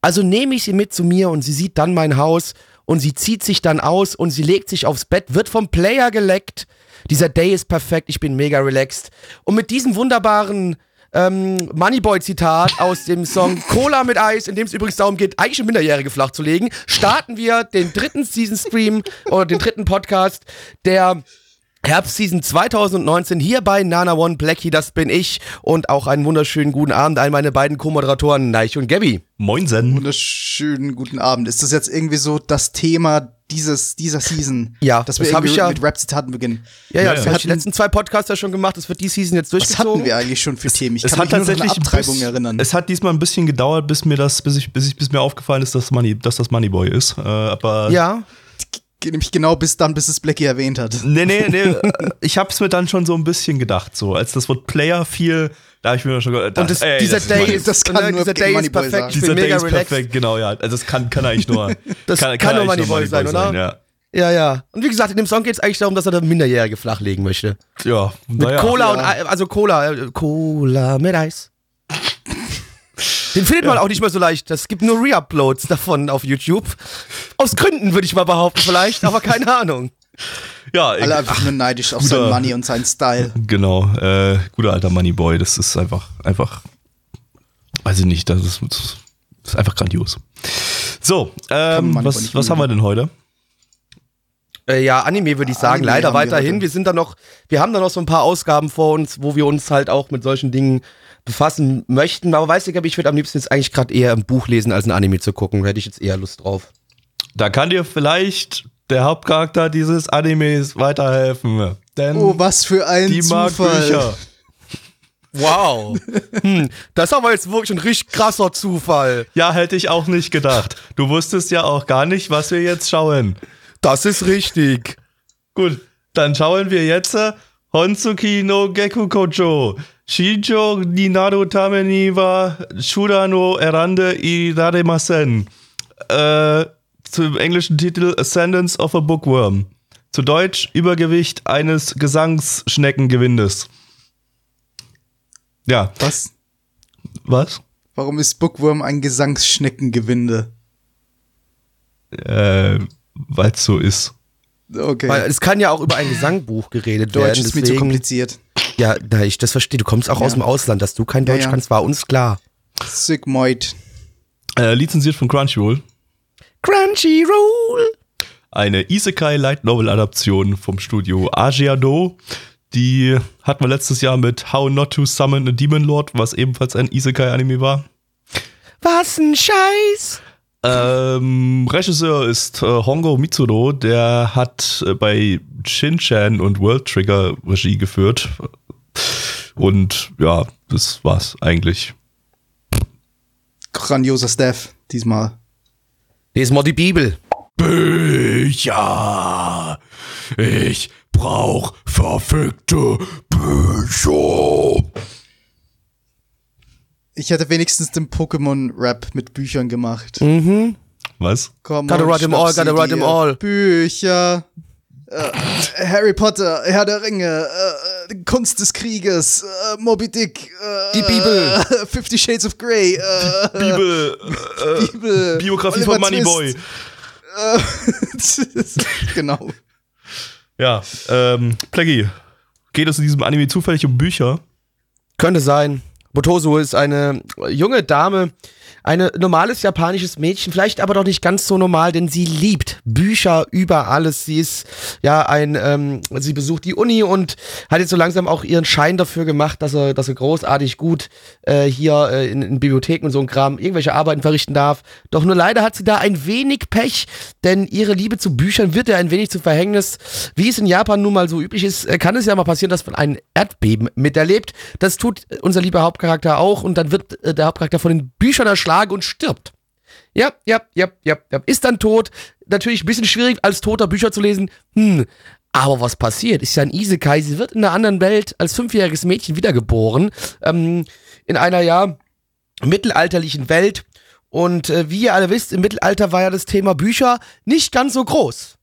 Also nehme ich sie mit zu mir und sie sieht dann mein Haus und sie zieht sich dann aus und sie legt sich aufs Bett, wird vom Player geleckt. Dieser Day ist perfekt, ich bin mega relaxed. Und mit diesem wunderbaren ähm, Moneyboy-Zitat aus dem Song Cola mit Eis, in dem es übrigens darum geht, eigentlich Minderjährige flach zu legen, starten wir den dritten Season-Stream oder den dritten Podcast der Herbstseason 2019 hier bei Nana One Blackie, das bin ich und auch einen wunderschönen guten Abend an meine beiden Co-Moderatoren Neich und Gabby. Moinsen. Wunderschönen guten Abend. Ist das jetzt irgendwie so das Thema dieses, dieser Season? Ja, dass wir das hab irgendwie ich ja- mit Rap-Zitaten beginnen. Ja, ja, Ja, das ja. habe ich die letzten zwei Podcasts ja schon gemacht, das wird die Season jetzt Was durchgezogen. hatten wir eigentlich schon für Themen? Ich Es kann hat mich nur an tatsächlich eine ein Abtreibung bisschen- erinnern. Es hat diesmal ein bisschen gedauert, bis mir das, bis ich, bis ich, bis mir aufgefallen ist, dass, Money, dass das Moneyboy ist. Äh, aber Ja, Nämlich genau bis dann, bis es Blackie erwähnt hat. Nee, nee, nee. äh, ich hab's mir dann schon so ein bisschen gedacht. So, als das Wort Player fiel, da habe ich mir schon gedacht, und das, ey, dieser das Day ist, das kann nur dieser Day ist perfekt, sagen. dieser Day ist relaxed. perfekt, genau, ja. Also das kann, kann eigentlich nur. Das kann nur eigentlich Moneyboy sein, oder? Ja, Ja, ja. Und wie gesagt, in dem Song geht es eigentlich darum, dass er eine Minderjährige flachlegen möchte. ja Mit naja. Cola Ja. und also Cola, äh, Cola mit Eis. Den findet man auch nicht mehr so leicht. Es gibt nur Reuploads davon auf YouTube. Aus Gründen würde ich mal behaupten, vielleicht, aber keine Ahnung. Ja, Alle einfach nur neidisch auf guter- sein Money und seinen Style. Genau, äh, guter alter Moneyboy. Das ist einfach, einfach, weiß ich nicht, das ist, das ist einfach grandios. So, ähm, was, was haben wir denn heute? Äh, ja, Anime würde ich sagen, Anime leider wir weiterhin. heute. Wir sind da noch, wir haben da noch so ein paar Ausgaben vor uns, wo wir uns halt auch mit solchen Dingen befassen möchten. Aber weißt du, ich würde am liebsten jetzt eigentlich gerade eher ein Buch lesen, als ein Anime zu gucken. Hätte ich jetzt eher Lust drauf. Da kann dir vielleicht der Hauptcharakter dieses Animes weiterhelfen. Denn Oh, was für ein die mag Zufall. Wow. hm, das ist aber jetzt wirklich ein richtig krasser Zufall. Ja, hätte ich auch nicht gedacht. Du wusstest ja auch gar nicht, was wir jetzt schauen. Das ist richtig. Gut, dann schauen wir jetzt äh, Honsuki no Geku Kocho. Shijo Ninado Tameni wa Shura no Erande Irademasen. Äh, zum englischen Titel Ascendance of a Bookworm. Zu Deutsch Übergewicht eines Gesangsschneckengewindes. Ja, Was? was? Warum ist Bookworm ein Gesangsschneckengewinde? Äh, weil es so ist. Okay. Weil es kann ja auch über ein Gesangbuch geredet Deutsch werden. ist mir zu kompliziert. Ja, na, ich das verstehe. Du kommst auch aus dem Ausland, dass du kein Ja, Deutsch ja. kannst, war uns klar. Sigmoid. Äh, lizenziert von Crunchyroll. Crunchyroll. eine Isekai Light Novel Adaption vom Studio Ajiado. Die hatten wir letztes Jahr mit How Not to Summon a Demon Lord, was ebenfalls ein Isekai Anime war. Was ein Scheiß. Ähm, Regisseur ist äh, Hongo Mitsuro, der hat äh, bei Shin-Chan und World Trigger Regie geführt. Und ja, das war's eigentlich. Grandioser Staff diesmal. Lies mal die Bibel. Bücher! Ich brauch verfickte Bücher! Ich hätte wenigstens den Pokémon-Rap mit Büchern gemacht. Mhm. Was? Komm Gotta write 'em schnapp all, gotta write 'em dir. all. Bücher. Äh, Harry Potter, Herr der Ringe, äh, Kunst des Krieges, äh, Moby Dick, äh, Die Bibel. äh, Fifty Shades of Grey, äh, Bibel, äh, Bibel, Biografie Oliver von Moneyboy. Genau. Ja, ähm, Plaggy, geht es in diesem Anime zufällig um Bücher? Könnte sein. Botoso ist eine junge Dame, ein normales japanisches Mädchen, vielleicht aber doch nicht ganz so normal, denn sie liebt Bücher über alles. Sie ist ja ein, ähm, sie besucht die Uni und hat jetzt so langsam auch ihren Schein dafür gemacht, dass er, dass er großartig gut äh, hier äh, in, in Bibliotheken und so ein Kram irgendwelche Arbeiten verrichten darf. Doch nur leider hat sie da ein wenig Pech, denn ihre Liebe zu Büchern wird ja ein wenig zu Verhängnis. Wie es in Japan nun mal so üblich ist, äh, kann es ja mal passieren, dass man ein Erdbeben miterlebt. Das tut unser lieber Hauptcharakter auch und dann wird äh, der Hauptcharakter von den Büchern erschlagen und stirbt. Ja, ja, ja, ja, ja. Ist dann tot. Natürlich ein bisschen schwierig, als toter Bücher zu lesen. Hm. Aber was passiert? Ist ja ein Isekai. Sie wird in einer anderen Welt als fünfjähriges Mädchen wiedergeboren. Ähm, in einer, ja, mittelalterlichen Welt. Und äh, wie ihr alle wisst, im Mittelalter war ja das Thema Bücher nicht ganz so groß.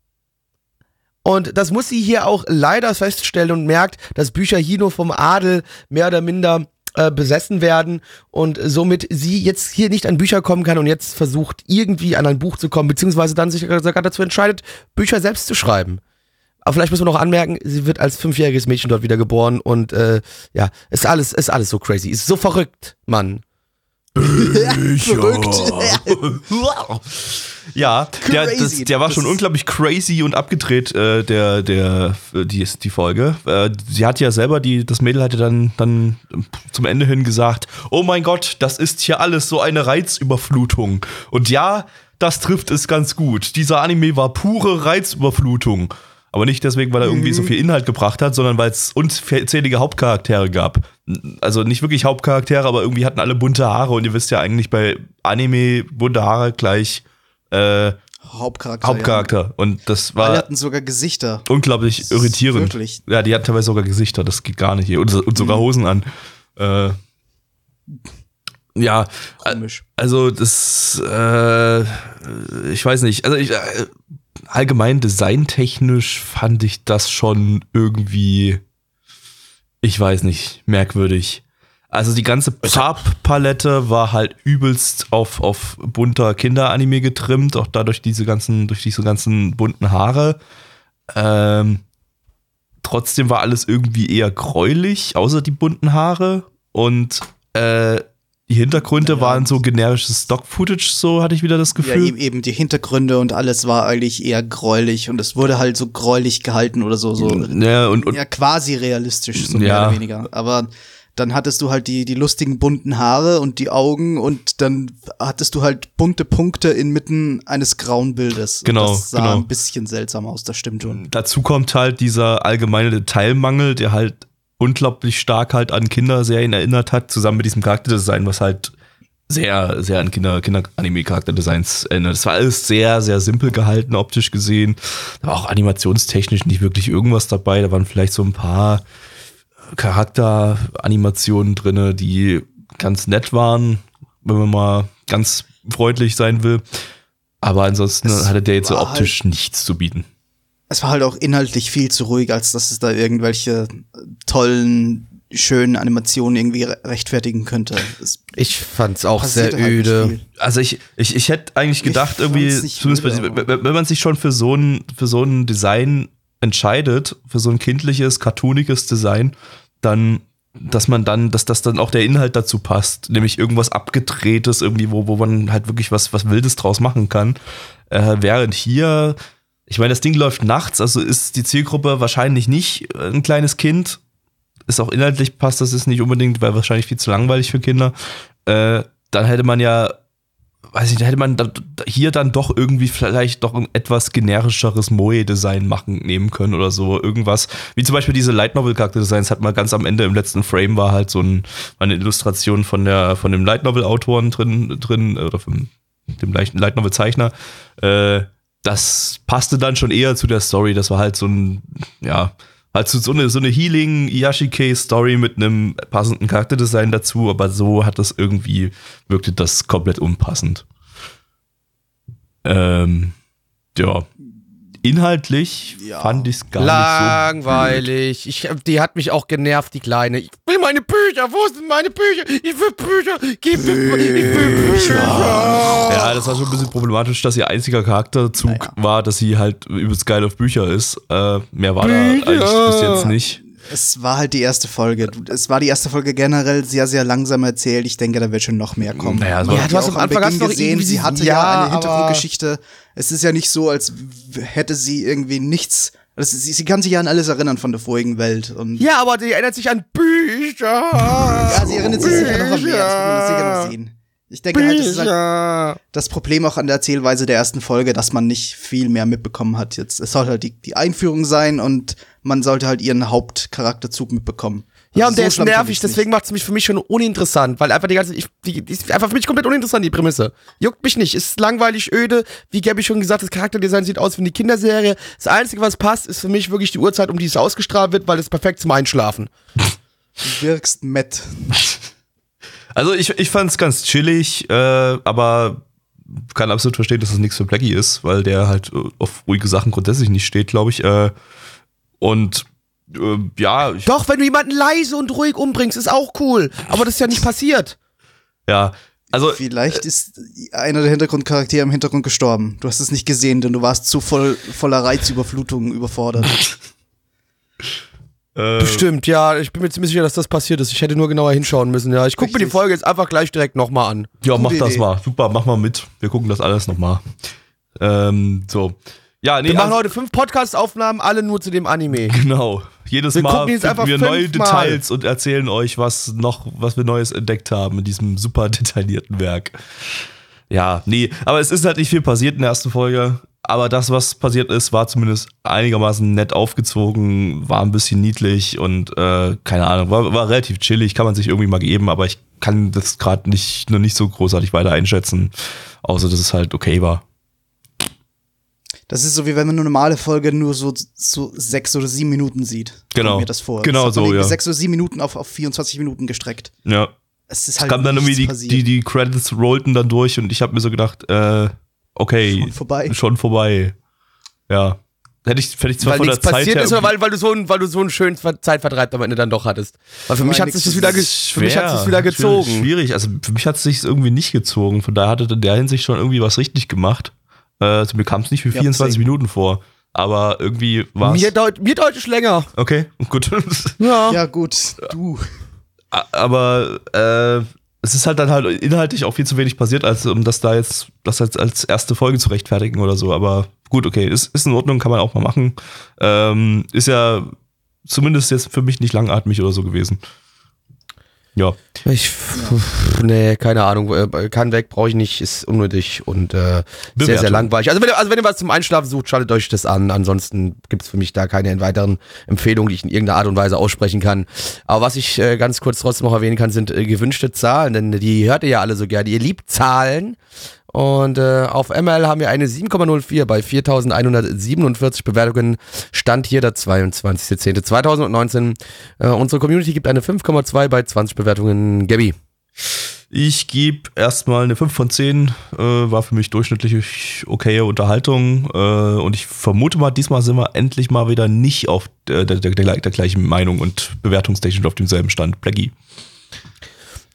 Und das muss sie hier auch leider feststellen und merkt, dass Bücher hier nur vom Adel mehr oder minder äh, besessen werden und somit sie jetzt hier nicht an Bücher kommen kann und jetzt versucht irgendwie an ein Buch zu kommen, beziehungsweise dann sich sogar dazu entscheidet, Bücher selbst zu schreiben. Aber vielleicht müssen wir noch anmerken, sie wird als fünfjähriges Mädchen dort wieder geboren und äh, ja, ist alles, ist alles so crazy, ist so verrückt, Mann. Verrückt. Ja, der, das, der war schon unglaublich crazy und abgedreht, äh, der, der, die, die Folge. Äh, sie hat ja selber, die, das Mädel hatte dann, dann zum Ende hin gesagt, oh mein Gott, das ist hier alles so eine Reizüberflutung. Und ja, das trifft es ganz gut. Dieser Anime war pure Reizüberflutung. Aber nicht deswegen, weil er irgendwie so viel Inhalt gebracht hat, sondern weil es unzählige Hauptcharaktere gab. Also nicht wirklich Hauptcharaktere, aber irgendwie hatten alle bunte Haare und ihr wisst ja eigentlich bei Anime bunte Haare gleich äh, Hauptcharakter. Hauptcharakter. Und das Ja. Alle war hatten sogar Gesichter. unglaublich ist irritierend. wirklich- Ja, die hatten teilweise sogar Gesichter, das geht gar nicht. Und, und sogar Hosen an. Äh, ja, Komisch. also das, äh, ich weiß nicht, also ich, äh, allgemein designtechnisch fand ich das schon irgendwie, ich weiß nicht, merkwürdig. Also die ganze Farbpalette war halt übelst auf, auf bunter Kinderanime getrimmt, auch dadurch diese ganzen, durch diese ganzen bunten Haare. Ähm, trotzdem war alles irgendwie eher gräulich, außer die bunten Haare. Und äh, die Hintergründe Ja. waren so generisches Stock-Footage, so hatte ich wieder das Ja, Gefühl. eben, eben die Hintergründe und alles war eigentlich eher gräulich und es wurde halt so gräulich gehalten oder so, so ja, und, und ja quasi realistisch, so mehr Ja. oder weniger. Aber dann hattest du halt die, die lustigen bunten Haare und die Augen und dann hattest du halt bunte Punkte inmitten eines grauen Bildes. Genau, Und das sah genau. ein bisschen seltsam aus, das stimmt schon. dazu kommt halt dieser allgemeine Detailmangel, der halt unglaublich stark halt an Kinderserien erinnert hat, zusammen mit diesem Charakterdesign, was halt sehr, sehr an Kinder, Kinder-Anime-Charakterdesigns erinnert. Es war alles sehr, sehr simpel gehalten, optisch gesehen. Da war auch animationstechnisch nicht wirklich irgendwas dabei. Da waren vielleicht so ein paar Charakteranimationen drinne, die ganz nett waren, wenn man mal ganz freundlich sein will. Aber ansonsten Es hatte der jetzt so optisch nichts zu bieten. Es war halt auch inhaltlich viel zu ruhig, als dass es da irgendwelche tollen, schönen Animationen irgendwie re- rechtfertigen könnte. Es Ich fand's auch sehr halt öde. Also ich, ich, ich hätte eigentlich gedacht, Ich irgendwie, zumindest öde, wenn wenn man sich schon für so ein, für so ein Design entscheidet, für so ein kindliches, cartooniges Design, dann, dass man dann, dass das dann auch der Inhalt dazu passt, nämlich irgendwas abgedrehtes, irgendwie, wo, wo man halt wirklich was, was Wildes draus machen kann. Äh, während hier, ich meine, das Ding läuft nachts, also ist die Zielgruppe wahrscheinlich nicht äh, ein kleines Kind. Ist auch inhaltlich passt, das ist nicht unbedingt, weil wahrscheinlich viel zu langweilig für Kinder. Äh, dann hätte man ja weiß ich, hätte man da, hier dann doch irgendwie vielleicht doch ein etwas generischeres Moe-Design machen nehmen können oder so. Irgendwas, wie zum Beispiel diese Light Novel-Charakter-Designs hat man ganz am Ende im letzten Frame war halt so ein, eine Illustration von der, von dem Light Novel-Autoren drin, drin, oder von dem Light Light Novel-Zeichner. Äh, das passte dann schon eher zu der Story. Das war halt so ein, ja, halt so so eine, so eine Healing Yashike-Story mit einem passenden Charakterdesign dazu, aber so hat das irgendwie, wirkte das komplett unpassend. Ähm, ja. Inhaltlich Ja. fand ich es gar nicht Langweilig. Ich, die hat mich auch genervt, die Kleine. Meine Bücher. Wo sind meine Bücher? Ich will Bücher. Gib mir ich will Bücher. Ja, das war schon ein bisschen problematisch, dass ihr einziger Charakterzug Naja. war, dass sie halt übelst geil auf Bücher ist. Äh, mehr war Bücher. da eigentlich bis jetzt nicht. Es war halt die erste Folge. Es war die erste Folge generell sehr, sehr langsam erzählt. Ich denke, da wird schon noch mehr kommen. Naja, so- Ja, du hast am Anfang hast gesehen, sie hatte ja, ja, eine Hintergrundgeschichte. Es ist ja nicht so, als hätte sie irgendwie nichts. Das sie, sie kann sich ja an alles erinnern von der vorigen Welt. Und Ja, aber die erinnert sich an Bücher. ja, sie erinnert sich sicher noch an mehr. Das man sicher noch sehen. Ich denke halt, das ist halt Bücher. das Problem auch an der Erzählweise der ersten Folge, dass man nicht viel mehr mitbekommen hat jetzt. Es sollte halt die, die Einführung sein und man sollte halt ihren Hauptcharakterzug mitbekommen. Ja, Also und der so ist schlimm fand nervig, deswegen macht es mich für mich schon uninteressant, weil einfach die ganze, ich, die, die ist einfach für mich komplett uninteressant, die Prämisse. Juckt mich nicht, ist langweilig, öde, wie Gabby schon gesagt, das Charakterdesign sieht aus wie eine Kinderserie. Das Einzige, was passt, ist für mich wirklich die Uhrzeit, um die es ausgestrahlt wird, weil es perfekt zum Einschlafen. Du wirkst Matt. Also ich, ich fand es ganz chillig, äh, aber kann absolut verstehen, dass es nichts für Blackie ist, weil der halt äh, auf ruhige Sachen grundsätzlich nicht steht, glaube ich. Äh, und äh, ja, ich, Doch, wenn du jemanden leise und ruhig umbringst, ist auch cool, aber das ist ja nicht passiert. ja, also Vielleicht ist einer der Hintergrundcharaktere im Hintergrund gestorben. Du hast es nicht gesehen, denn du warst zu voll, voller Reizüberflutung überfordert. äh, Bestimmt, ja, ich bin mir ziemlich sicher, dass das passiert ist. Ich hätte nur genauer hinschauen müssen, ja. Ich gucke mir die. Folge jetzt einfach gleich direkt nochmal an. ja, mach Gute das Idee. mal. Super, mach mal mit. Wir gucken das alles nochmal. Ähm, so. Ja, nee, Wir machen also- heute fünf Podcast-Aufnahmen, alle nur zu dem Anime. Genau. Jedes Wir Mal finden wir neue. Details und erzählen euch, was noch, was wir Neues entdeckt haben in diesem super detaillierten Werk. Ja, nee, aber es ist halt nicht viel passiert in der ersten Folge. Aber das, was passiert ist, war zumindest einigermaßen nett aufgezogen, war ein bisschen niedlich und äh, keine Ahnung, war, war relativ chillig, kann man sich irgendwie mal geben, aber ich kann das gerade nicht, noch nicht so großartig weiter einschätzen, außer dass es halt okay war. Das ist so, wie wenn man eine normale Folge nur so, so sechs oder sieben Minuten sieht. Genau. Mir das vor. Genau das so, ja. Sechs oder sieben Minuten auf, auf 24 Minuten gestreckt. Ja. Es ist Es halt kam dann irgendwie die, passiert. die, die Credits rollten dann durch und ich habe mir so gedacht, äh, okay, Schon vorbei. schon vorbei. Ja. Hätte ich, hätte ich zwar Weil von der nichts Zeit passiert her ist oder weil, weil, du so einen, weil du so einen schönen Ver- Zeitvertreib am Ende dann doch hattest. Weil für mich hat sich nix das wieder, für mich hat schwer. sich wieder gezogen. Schwierig, schwierig. Also für mich hat es sich irgendwie nicht gezogen. Von daher hat es in der Hinsicht schon irgendwie was richtig gemacht. Äh, also mir kam es nicht für Ja, 24 same. Minuten vor. Aber irgendwie war es. Mir, deut mir deutlich länger. Okay, gut. Ja. Ja, gut, du. aber äh, es ist halt dann halt inhaltlich auch viel zu wenig passiert, als um das da jetzt, das als, als erste Folge zu rechtfertigen oder so. Aber gut, okay, ist, ist in Ordnung, kann man auch mal machen. Ähm, ist ja zumindest jetzt für mich nicht langatmig oder so gewesen. Ja. Ich, nee, keine Ahnung. äh, Kann weg, brauche ich nicht, ist unnötig und äh, sehr, sehr langweilig. Also wenn, ihr, also wenn ihr was zum Einschlafen sucht, schaltet euch das an. Ansonsten gibt es für mich da keine weiteren Empfehlungen, die ich in irgendeiner Art und Weise aussprechen kann. Aber was ich äh, ganz kurz trotzdem noch erwähnen kann, sind äh, gewünschte Zahlen, denn die hört ihr ja alle so gerne. Ihr liebt Zahlen. Und äh, auf ML haben wir eine 7,04 bei 4147 Bewertungen. Stand hier der 22.10.2019. Äh, unsere Community gibt eine 5,2 bei 20 Bewertungen. Gabby. Ich gebe erstmal eine 5 von 10. Äh, war für mich durchschnittlich okaye Unterhaltung. Äh, und ich vermute mal, diesmal sind wir endlich mal wieder nicht auf der, der, der, der, gleichen Meinung und bewertungstechnisch auf demselben Stand. Blackie.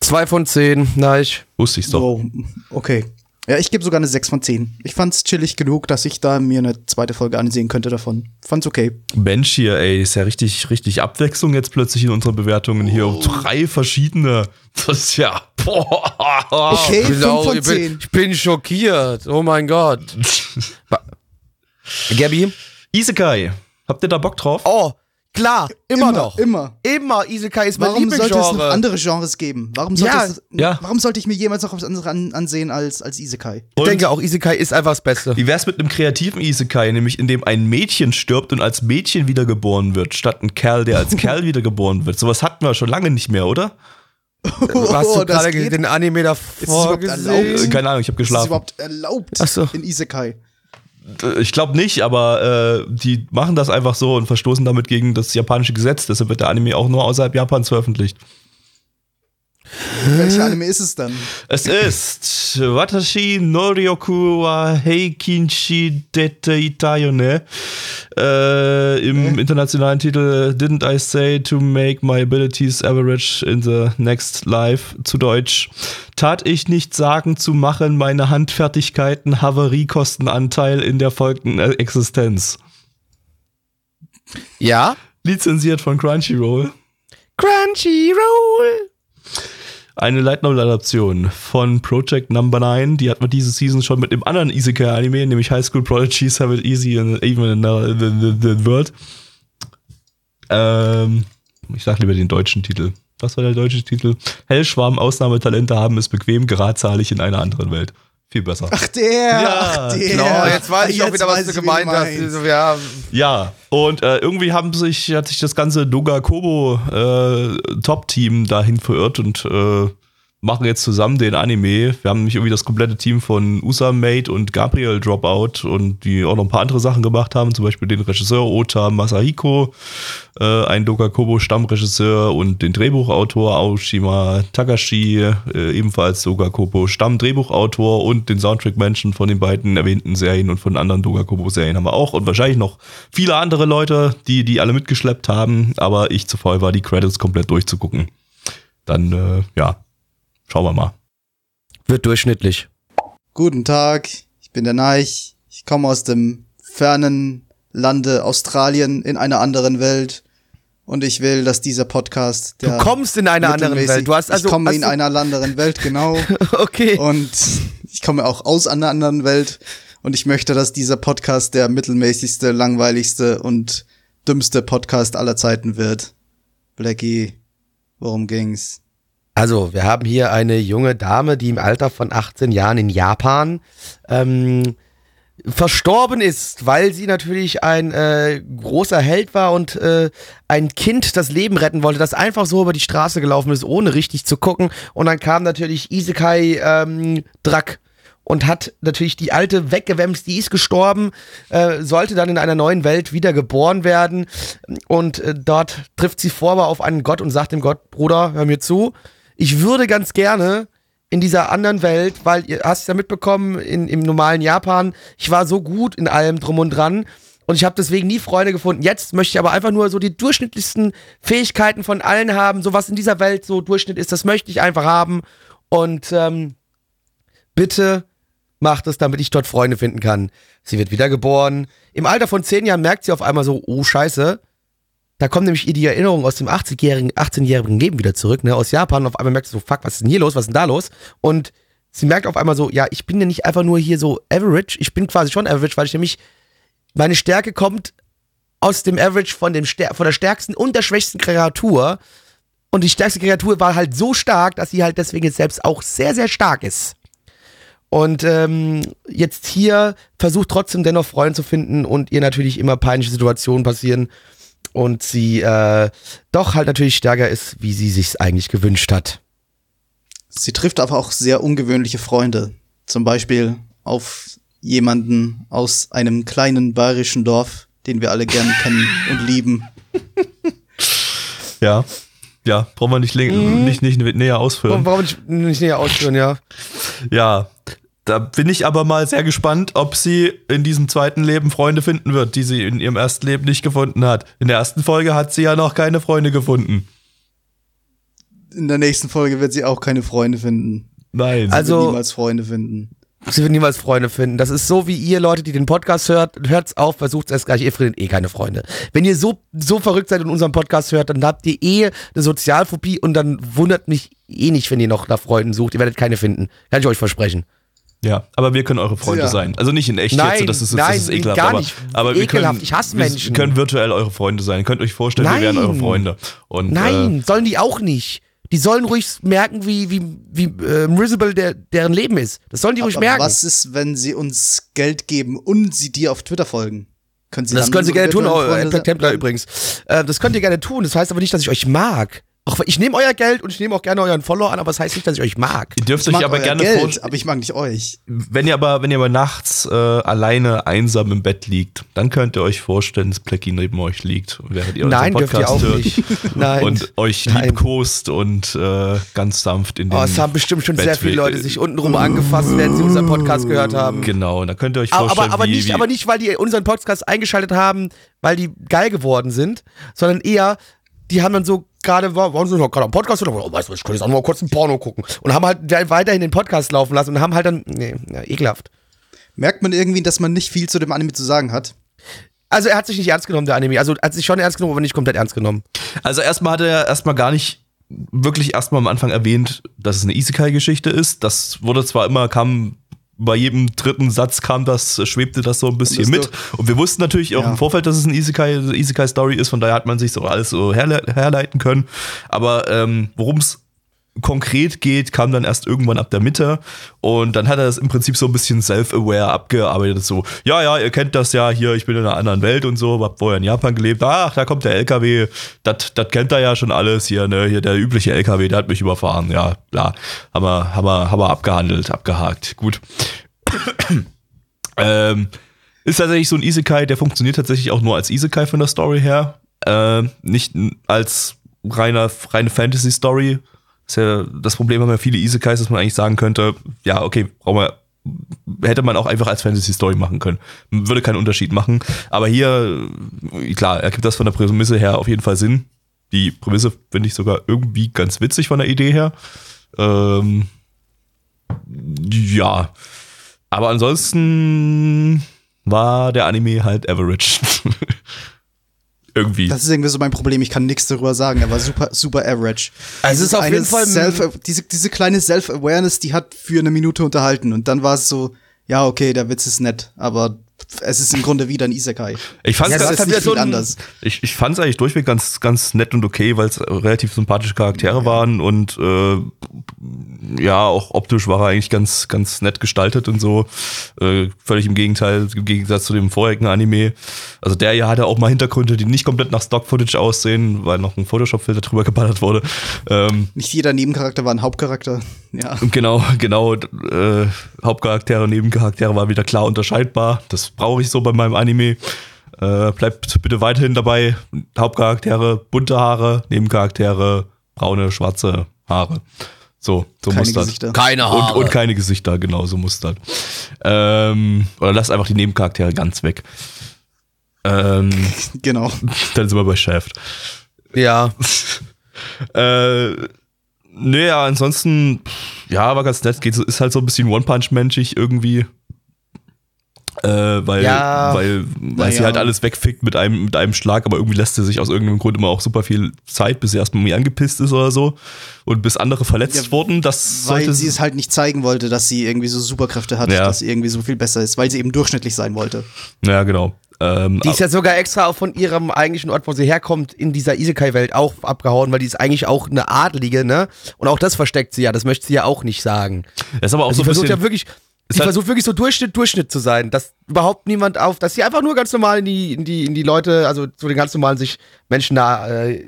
2 von 10, nein. Wusste ich's doch. So, okay. Ja, ich gebe sogar eine 6 von 10. Ich fand's chillig genug, dass ich da mir eine zweite Folge ansehen könnte davon. Fand's okay. Bench hier, ey, ist ja richtig, richtig Abwechslung jetzt plötzlich in unseren Bewertungen hier. Oh. Drei verschiedene. Das ist ja. Boah. Okay, Ich bin, 5 auch- von ich, bin, 10. ich bin schockiert. Oh mein Gott. Gabby? Isekai. Habt ihr da Bock drauf? Oh, klar, immer, noch. Immer. Immer. Isekai ist mein Warum sollte es noch andere Genres geben? Warum sollte, Ja, es, ja. warum sollte ich mir jemals noch was anderes an, ansehen als, als Isekai? Ich denke auch, Isekai ist einfach das Beste. Wie wär's mit einem kreativen Isekai, nämlich in dem ein Mädchen stirbt und als Mädchen wiedergeboren wird, statt ein Kerl, der als Kerl wiedergeboren wird? Sowas hatten wir schon lange nicht mehr, oder? Hast du Oh, gerade den Anime Ist davor gesehen? erlaubt? Äh, keine Ahnung, ich habe Ist das geschlafen. überhaupt erlaubt Ach so. in Isekai? Ich glaube nicht, aber äh, die machen das einfach so und verstoßen damit gegen das japanische Gesetz. Deshalb wird der Anime auch nur außerhalb Japans veröffentlicht. Welcher Anime ist es dann? Es ist Watashi Noryoku wa Heikinshi Dete Itayone. Äh, Im internationalen Titel Didn't I say to make my abilities average in the next life? Zu Deutsch. Tat ich nicht sagen zu machen, meine Handfertigkeiten Havariekostenanteil in der folgenden Existenz. Ja? lizenziert von Crunchyroll. Crunchyroll. Eine Light Novel Adaption von Project Number 9. Die hatten wir diese Season schon mit dem anderen Isekai Anime, nämlich High School Prodigies Have It Easy and Even in the, the, the, World. Ähm, ich sag lieber den deutschen Titel. Was war der deutsche Titel? Hellschwarm, Ausnahmetalente haben es bequem, geradzalig in einer anderen Welt. Viel besser. Ach, der! Ja, ach, der. Genau, jetzt weiß ich auch Jetzt wieder, was du gemeint hast. meinst. So, ja, Ja, und äh, irgendwie haben sich, hat sich das ganze Doga Kobo äh, Top-Team dahin verirrt und äh, machen jetzt zusammen den Anime. Wir haben nämlich irgendwie das komplette Team von Usam Mate und Gabriel Dropout und die auch noch ein paar andere Sachen gemacht haben, zum Beispiel den Regisseur Ota Masahiko, äh, ein Doga Kobo Stammregisseur und den Drehbuchautor Aoshima Takashi, äh, ebenfalls Doga Kobo Stammdrehbuchautor und den Soundtrack-Menschen von den beiden erwähnten Serien und von anderen Doga Kobo Serien haben wir auch und wahrscheinlich noch viele andere Leute, die die alle mitgeschleppt haben, aber ich zu faul war, die Credits komplett durchzugucken. Dann, äh, ja, schauen wir mal. wird durchschnittlich. Guten Tag, ich bin der Neich. Ich komme aus dem fernen Lande Australien in einer anderen Welt. Und ich will, dass dieser Podcast Du der kommst in einer anderen Welt. Du hast also. ich komme hast in du- einer anderen Welt, genau. Okay. Und ich komme auch aus einer anderen Welt. Und ich möchte, dass dieser Podcast der mittelmäßigste, langweiligste und dümmste Podcast aller Zeiten wird. Blackie, worum ging's? Also, wir haben hier eine junge Dame, die im Alter von 18 Jahren in Japan ähm, verstorben ist, weil sie natürlich ein äh, großer Held war und äh, ein Kind das Leben retten wollte, das einfach so über die Straße gelaufen ist, ohne richtig zu gucken. Und dann kam natürlich Isekai ähm, Drack und hat natürlich die alte weggewämst, die ist gestorben, äh, sollte dann in einer neuen Welt wieder geboren werden. Und äh, dort trifft sie vor auf einen Gott und sagt dem Gott, Bruder, hör mir zu, ich würde ganz gerne in dieser anderen Welt, weil ihr hast ja mitbekommen, in, im normalen Japan, ich war so gut in allem drum und dran und ich habe deswegen nie Freunde gefunden. Jetzt möchte ich aber einfach nur so die durchschnittlichsten Fähigkeiten von allen haben, so was in dieser Welt so Durchschnitt ist, das möchte ich einfach haben und ähm, bitte macht es, damit ich dort Freunde finden kann. Sie wird wiedergeboren. Im Alter von 10 Jahren merkt sie auf einmal so, oh scheiße, da kommt nämlich ihr die Erinnerung aus dem 80-jährigen, 18-jährigen Leben wieder zurück, ne, aus Japan. Und auf einmal merkt sie so, fuck, was ist denn hier los, was ist denn da los? Und sie merkt auf einmal so, ja, ich bin ja nicht einfach nur hier so average, ich bin quasi schon average, weil ich nämlich, meine Stärke kommt aus dem Average von, dem, Stär- von der stärksten und der schwächsten Kreatur. Und die stärkste Kreatur war halt so stark, dass sie halt deswegen jetzt selbst auch sehr, sehr stark ist. Und ähm, jetzt hier versucht trotzdem dennoch Freunde zu finden und ihr natürlich immer peinliche Situationen passieren und sie äh, doch halt natürlich stärker ist, wie sie sich's eigentlich gewünscht hat. Sie trifft aber auch sehr ungewöhnliche Freunde. Zum Beispiel auf jemanden aus einem kleinen bayerischen Dorf, den wir alle gerne kennen und lieben. Ja. Ja, brauchen wir nicht, läng- nicht, nicht näher ausführen. Warum nicht, nicht näher ausführen, ja? Ja, da bin ich aber mal sehr gespannt, ob sie in diesem zweiten Leben Freunde finden wird, die sie in ihrem ersten Leben nicht gefunden hat. In der ersten Folge hat sie ja noch keine Freunde gefunden. In der nächsten Folge wird sie auch keine Freunde finden. Nein. Sie Also- wird niemals Freunde finden. Sie wird niemals Freunde finden. Das ist so wie ihr Leute, die den Podcast hört, hört's auf, versucht's erst gleich, ihr findet eh keine Freunde. Wenn ihr so, so verrückt seid und unseren Podcast hört, dann habt ihr eh eine Sozialphobie und dann wundert mich eh nicht, wenn ihr noch nach Freunden sucht. Ihr werdet keine finden. Kann ich euch versprechen. Ja, aber wir können eure Freunde Ja. sein. Also nicht in echt Nein, jetzt, das ist, nein, das ist ekelhaft. gar aber, nicht. aber wir Ekelhaft, können, ich hasse wir Menschen. können virtuell eure Freunde sein. Könnt euch vorstellen, wir wären Nein. eure Freunde. Und, Nein, sollen die auch nicht. Die sollen ruhig merken, wie, wie, wie äh, miserable der, deren Leben ist. Das sollen die ruhig Aber merken. was ist, wenn sie uns Geld geben und sie dir auf Twitter folgen? Können sie Das können Sie gerne tun, oh, übrigens. Äh, das könnt ihr gerne tun. Das heißt aber nicht, dass ich euch mag. Auch ich nehme euer Geld und ich nehme auch gerne euren Follow an, aber das heißt nicht, dass ich euch mag. Ihr dürft Ich mag euch aber euer gerne Geld, vorstellen. aber ich mag nicht euch. Wenn ihr aber, wenn ihr aber nachts äh, alleine einsam im Bett liegt, dann könnt ihr euch vorstellen, dass Plecky neben euch liegt, während ihr Nein, unseren dürft ihr Podcast auch hört nicht. Nein. und euch Nein. liebkost und äh, ganz sanft in den Oh, es haben bestimmt schon Bett sehr viele Leute sich untenrum angefasst, während sie unseren Podcast gehört haben. Genau, und dann könnt ihr euch Aber, vorstellen, aber, aber, wie, nicht, wie aber nicht, weil die unseren Podcast eingeschaltet haben, weil die geil geworden sind, sondern eher, die haben dann so gerade, wa- waren sie noch gerade am Podcast oder, oh, weißt du, ich könnte jetzt auch mal kurz ein Porno gucken. Und haben halt weiterhin den Podcast laufen lassen und haben halt dann, nee, ja, ekelhaft. Merkt man irgendwie, dass man nicht viel zu dem Anime zu sagen hat? Also er hat sich nicht ernst genommen, der Anime. Also er hat sich schon ernst genommen, aber nicht komplett ernst genommen. Also erstmal hat er erstmal gar nicht wirklich erstmal am Anfang erwähnt, dass es eine Isekai-Geschichte ist. Das wurde zwar immer, kam bei jedem dritten Satz kam das, schwebte das so ein bisschen mit. Und wir wussten natürlich auch Ja. im Vorfeld, dass es eine Isekai, Isekai-Story ist, von daher hat man sich so alles so herle herleiten können. Aber ähm, worum es konkret geht, kam dann erst irgendwann ab der Mitte. Und dann hat er das im Prinzip so ein bisschen self-aware abgearbeitet. So, ja, ja, ihr kennt das ja hier, ich bin in einer anderen Welt und so, hab vorher in Japan gelebt. Ach, da kommt der LKW, das kennt er ja schon alles hier, ne? Hier der übliche LKW, der hat mich überfahren. Ja, klar. Haben wir, haben wir, haben wir abgehandelt, abgehakt. Gut. ähm, ist tatsächlich so ein Isekai, der funktioniert tatsächlich auch nur als Isekai von der Story her. Äh, nicht als reiner, reine Fantasy-Story. Ist ja, das Problem haben ja viele Isekais, dass man eigentlich sagen könnte, ja, okay, brauchen wir, hätte man auch einfach als Fantasy-Story machen können. Würde keinen Unterschied machen. Aber hier, äh, klar, ergibt das von der Prämisse her auf jeden Fall Sinn. Die Prämisse finde ich sogar irgendwie ganz witzig von der Idee her. Ähm, ja. Aber ansonsten war der Anime halt average. irgendwie. Das ist irgendwie so mein Problem. Ich kann nichts darüber sagen. Er war super, super average. Also es ist auf jeden Fall- Self, diese, diese kleine Self-Awareness, die hat für eine Minute unterhalten. Und dann war es so, ja, okay, der Witz ist nett, aber es ist im Grunde wieder ein Isekai. Ich Ja, hat nicht ja so anders. Ich, ich fand es eigentlich durchweg ganz, ganz nett und okay, weil es relativ sympathische Charaktere waren und äh, ja, auch optisch war er eigentlich ganz, ganz nett gestaltet und so. Äh, völlig im Gegenteil, im Gegensatz zu dem vorigen Anime. Also der hier hatte auch mal Hintergründe, die nicht komplett nach Stock-Footage aussehen, weil noch ein Photoshop-Filter drüber geballert wurde. Ähm, Nicht jeder Nebencharakter war ein Hauptcharakter. Ja. und genau, genau. Äh, Hauptcharaktere, Nebencharaktere war wieder klar unterscheidbar. Das brauche ich so bei meinem Anime. Äh, bleibt bitte weiterhin dabei. Hauptcharaktere, bunte Haare, Nebencharaktere, braune, schwarze Haare. So, so Keine muss das. Gesichter. Keine Haare. Und, und keine Gesichter, genau, so muss das. Ähm, oder lasst einfach die Nebencharaktere ganz weg. Ähm, Genau. dann sind wir bei Shaft. Ja. Äh, nee, ja, ansonsten, ja, war ganz nett. Geht, ist halt so ein bisschen One-Punch-menschig irgendwie. Äh, weil, Ja. weil, weil sie Naja. halt alles wegfickt mit einem, mit einem Schlag, aber irgendwie lässt sie sich aus irgendeinem Grund immer auch super viel Zeit, bis sie erstmal irgendwie angepisst ist oder so. Und bis andere verletzt Ja, wurden, das Weil sie es halt nicht zeigen wollte, dass sie irgendwie so Superkräfte hat, Ja. dass sie irgendwie so viel besser ist, weil sie eben durchschnittlich sein wollte. Ja, genau. Ähm, Die ist ja sogar extra auch von ihrem eigentlichen Ort, wo sie herkommt, in dieser Isekai-Welt auch abgehauen, weil die ist eigentlich auch eine Adlige, ne? Und auch das versteckt sie ja, das möchte sie ja auch nicht sagen. das ist aber auch Also so sie ein versucht bisschen, ja wirklich, sie halt- versucht wirklich so Durchschnitt, Durchschnitt zu sein, dass überhaupt niemand auf, dass sie einfach nur ganz normal in die, in die, in die Leute, also zu den ganz normalen sich Menschen da äh,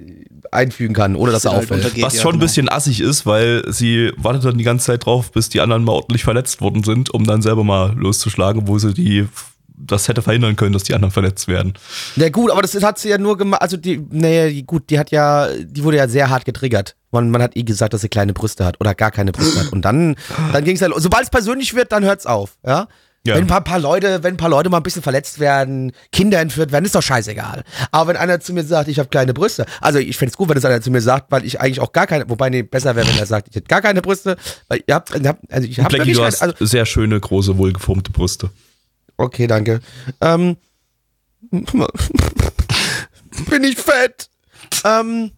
einfügen kann, ohne dass Sie er halt auffällt. was ja, schon ein genau. bisschen assig ist, weil sie wartet dann die ganze Zeit drauf, bis die anderen mal ordentlich verletzt worden sind, um dann selber mal loszuschlagen, wo sie die das hätte verhindern können, dass die anderen verletzt werden. Na gut, aber das hat sie ja nur gemacht, also die, nee, gut, die hat ja, die wurde ja sehr hart getriggert. Man, man hat ihr gesagt, dass sie kleine Brüste hat oder gar keine Brüste hat. Und dann, dann ging es los. Sobald es persönlich wird, dann hört's auf, ja? Ja. Wenn ein paar, paar Leute, wenn ein paar Leute mal ein bisschen verletzt werden, Kinder entführt werden, ist doch scheißegal. Aber wenn einer zu mir sagt, ich habe kleine Brüste, also ich find's gut, wenn das einer zu mir sagt, weil ich eigentlich auch gar keine, wobei nee, besser wäre, wenn er sagt, ich hätte gar keine Brüste, weil ihr habt, also ich habe du hast also sehr schöne, große, wohlgeformte Brüste. Okay, danke. Ähm, bin ich fett? Ähm,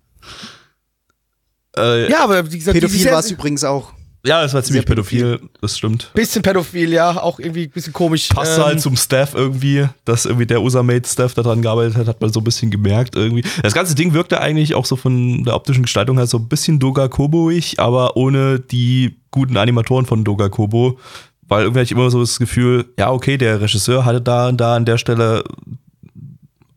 Äh, ja. aber wie gesagt, Pädophil war es übrigens auch. ja, das war ziemlich pädophil. pädophil, das stimmt. bisschen pädophil, ja, auch irgendwie ein bisschen komisch. Passt ähm, halt zum Staff irgendwie, dass irgendwie der Usamate-Staff daran gearbeitet hat, hat man so ein bisschen gemerkt irgendwie. Das ganze Ding wirkte eigentlich auch so von der optischen Gestaltung her so ein bisschen Doga Kobo-ig, aber ohne die guten Animatoren von Doga Kobo. Weil irgendwie hatte ich immer so das Gefühl, ja, okay, der Regisseur hatte da und da an der Stelle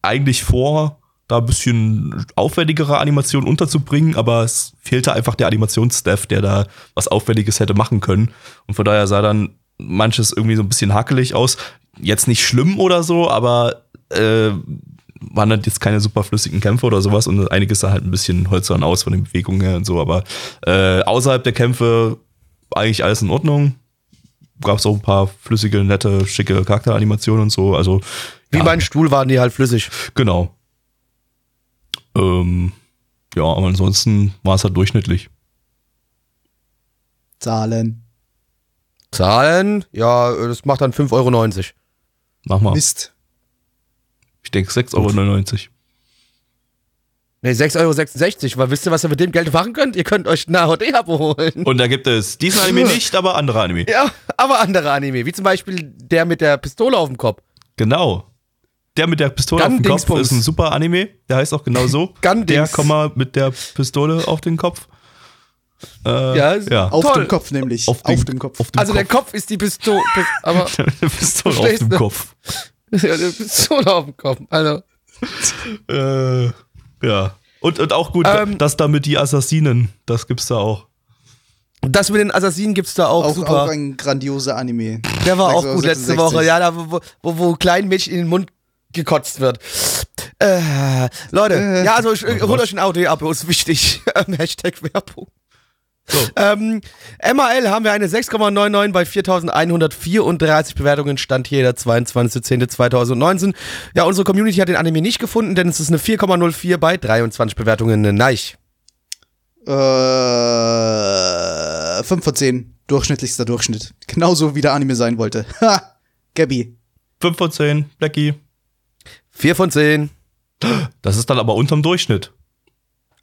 eigentlich vor, da ein bisschen aufwendigere Animationen unterzubringen, aber es fehlte einfach der Animationsstaff, der da was Aufwendiges hätte machen können. Und von daher sah dann manches irgendwie so ein bisschen hakelig aus. Jetzt nicht schlimm oder so, aber äh, waren halt jetzt keine super flüssigen Kämpfe oder sowas und einiges sah halt ein bisschen hölzern aus von den Bewegungen her und so, aber äh, außerhalb der Kämpfe eigentlich alles in Ordnung. Gab es auch ein paar flüssige, nette, schicke Charakteranimationen und so, also Wie ja. mein Stuhl waren die halt flüssig. Genau. Ähm, ja, aber ansonsten war es halt durchschnittlich. Zahlen. Zahlen, ja, das macht dann 5,90 Euro. Mach mal. Mist. Ich denke 6,99 Euro. Ne, 6,66 Euro, weil wisst ihr, was ihr mit dem Geld machen könnt? Ihr könnt euch ein AHD-Abo holen. Und da gibt es diesen Anime nicht, aber andere Anime. Ja, aber andere Anime, wie zum Beispiel der mit der Pistole auf dem Kopf. Genau. Der mit der Pistole Gun auf dem Kopf ist ein super Anime. Der heißt auch genau so. Gun der. Komma, mit der Pistole auf den Kopf. Äh, Ja, ja. Auf Toll. dem Kopf nämlich. Auf, Auf, den, dem Kopf. Auf dem Also der Kopf ist die Pistole, aber Pistole auf dem? Kopf. ja, die Pistole auf dem Kopf. Also, Äh, ja. Und, und auch gut, Ähm, das da mit die Assassinen, das gibt's da auch. das mit den Assassinen gibt's da auch, Auch, super. auch ein grandioser Anime. der war auch 6,66 gut letzte Woche, ja, da wo, wo, wo kleinen Mädchen in den Mund gekotzt wird. Äh, Leute, Äh. ja, also äh, holt euch ein AOD-Abo, ist wichtig. Ähm, Hashtag Werbung. So. Ähm, MAL haben wir eine 6,99 bei 4134 Bewertungen, stand hier der 22.10.2019. Ja, unsere Community hat den Anime nicht gefunden, denn es ist eine 4,04 bei 23 Bewertungen. Neich. Äh, 5 von 10. Durchschnittlichster Durchschnitt. Genauso wie der Anime sein wollte. Ha! Gabby. 5 von 10, Blackie. 4 von 10. Das ist dann aber unterm Durchschnitt.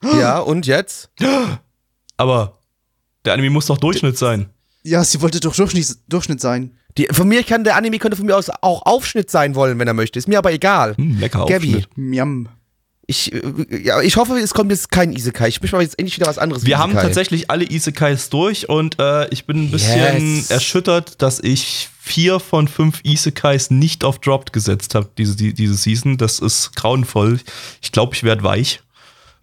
Ja, und jetzt? Aber der Anime muss doch Durchschnitt sein. Ja, sie wollte doch Durchschnitt, Durchschnitt sein. Die, von mir kann der Anime könnte von mir aus auch Aufschnitt sein wollen, wenn er möchte. Ist mir aber egal. Hm, lecker Gabi. Aufschnitt. Miam. Ich, äh, ja, ich hoffe, es kommt jetzt kein Isekai. Ich möchte mal jetzt endlich wieder was anderes. Wir haben tatsächlich alle Isekais durch und äh, ich bin ein bisschen Yes. erschüttert, dass ich vier von fünf Isekais nicht auf Dropped gesetzt habe, diese, die, diese Season. Das ist grauenvoll. Ich glaube, ich werde weich.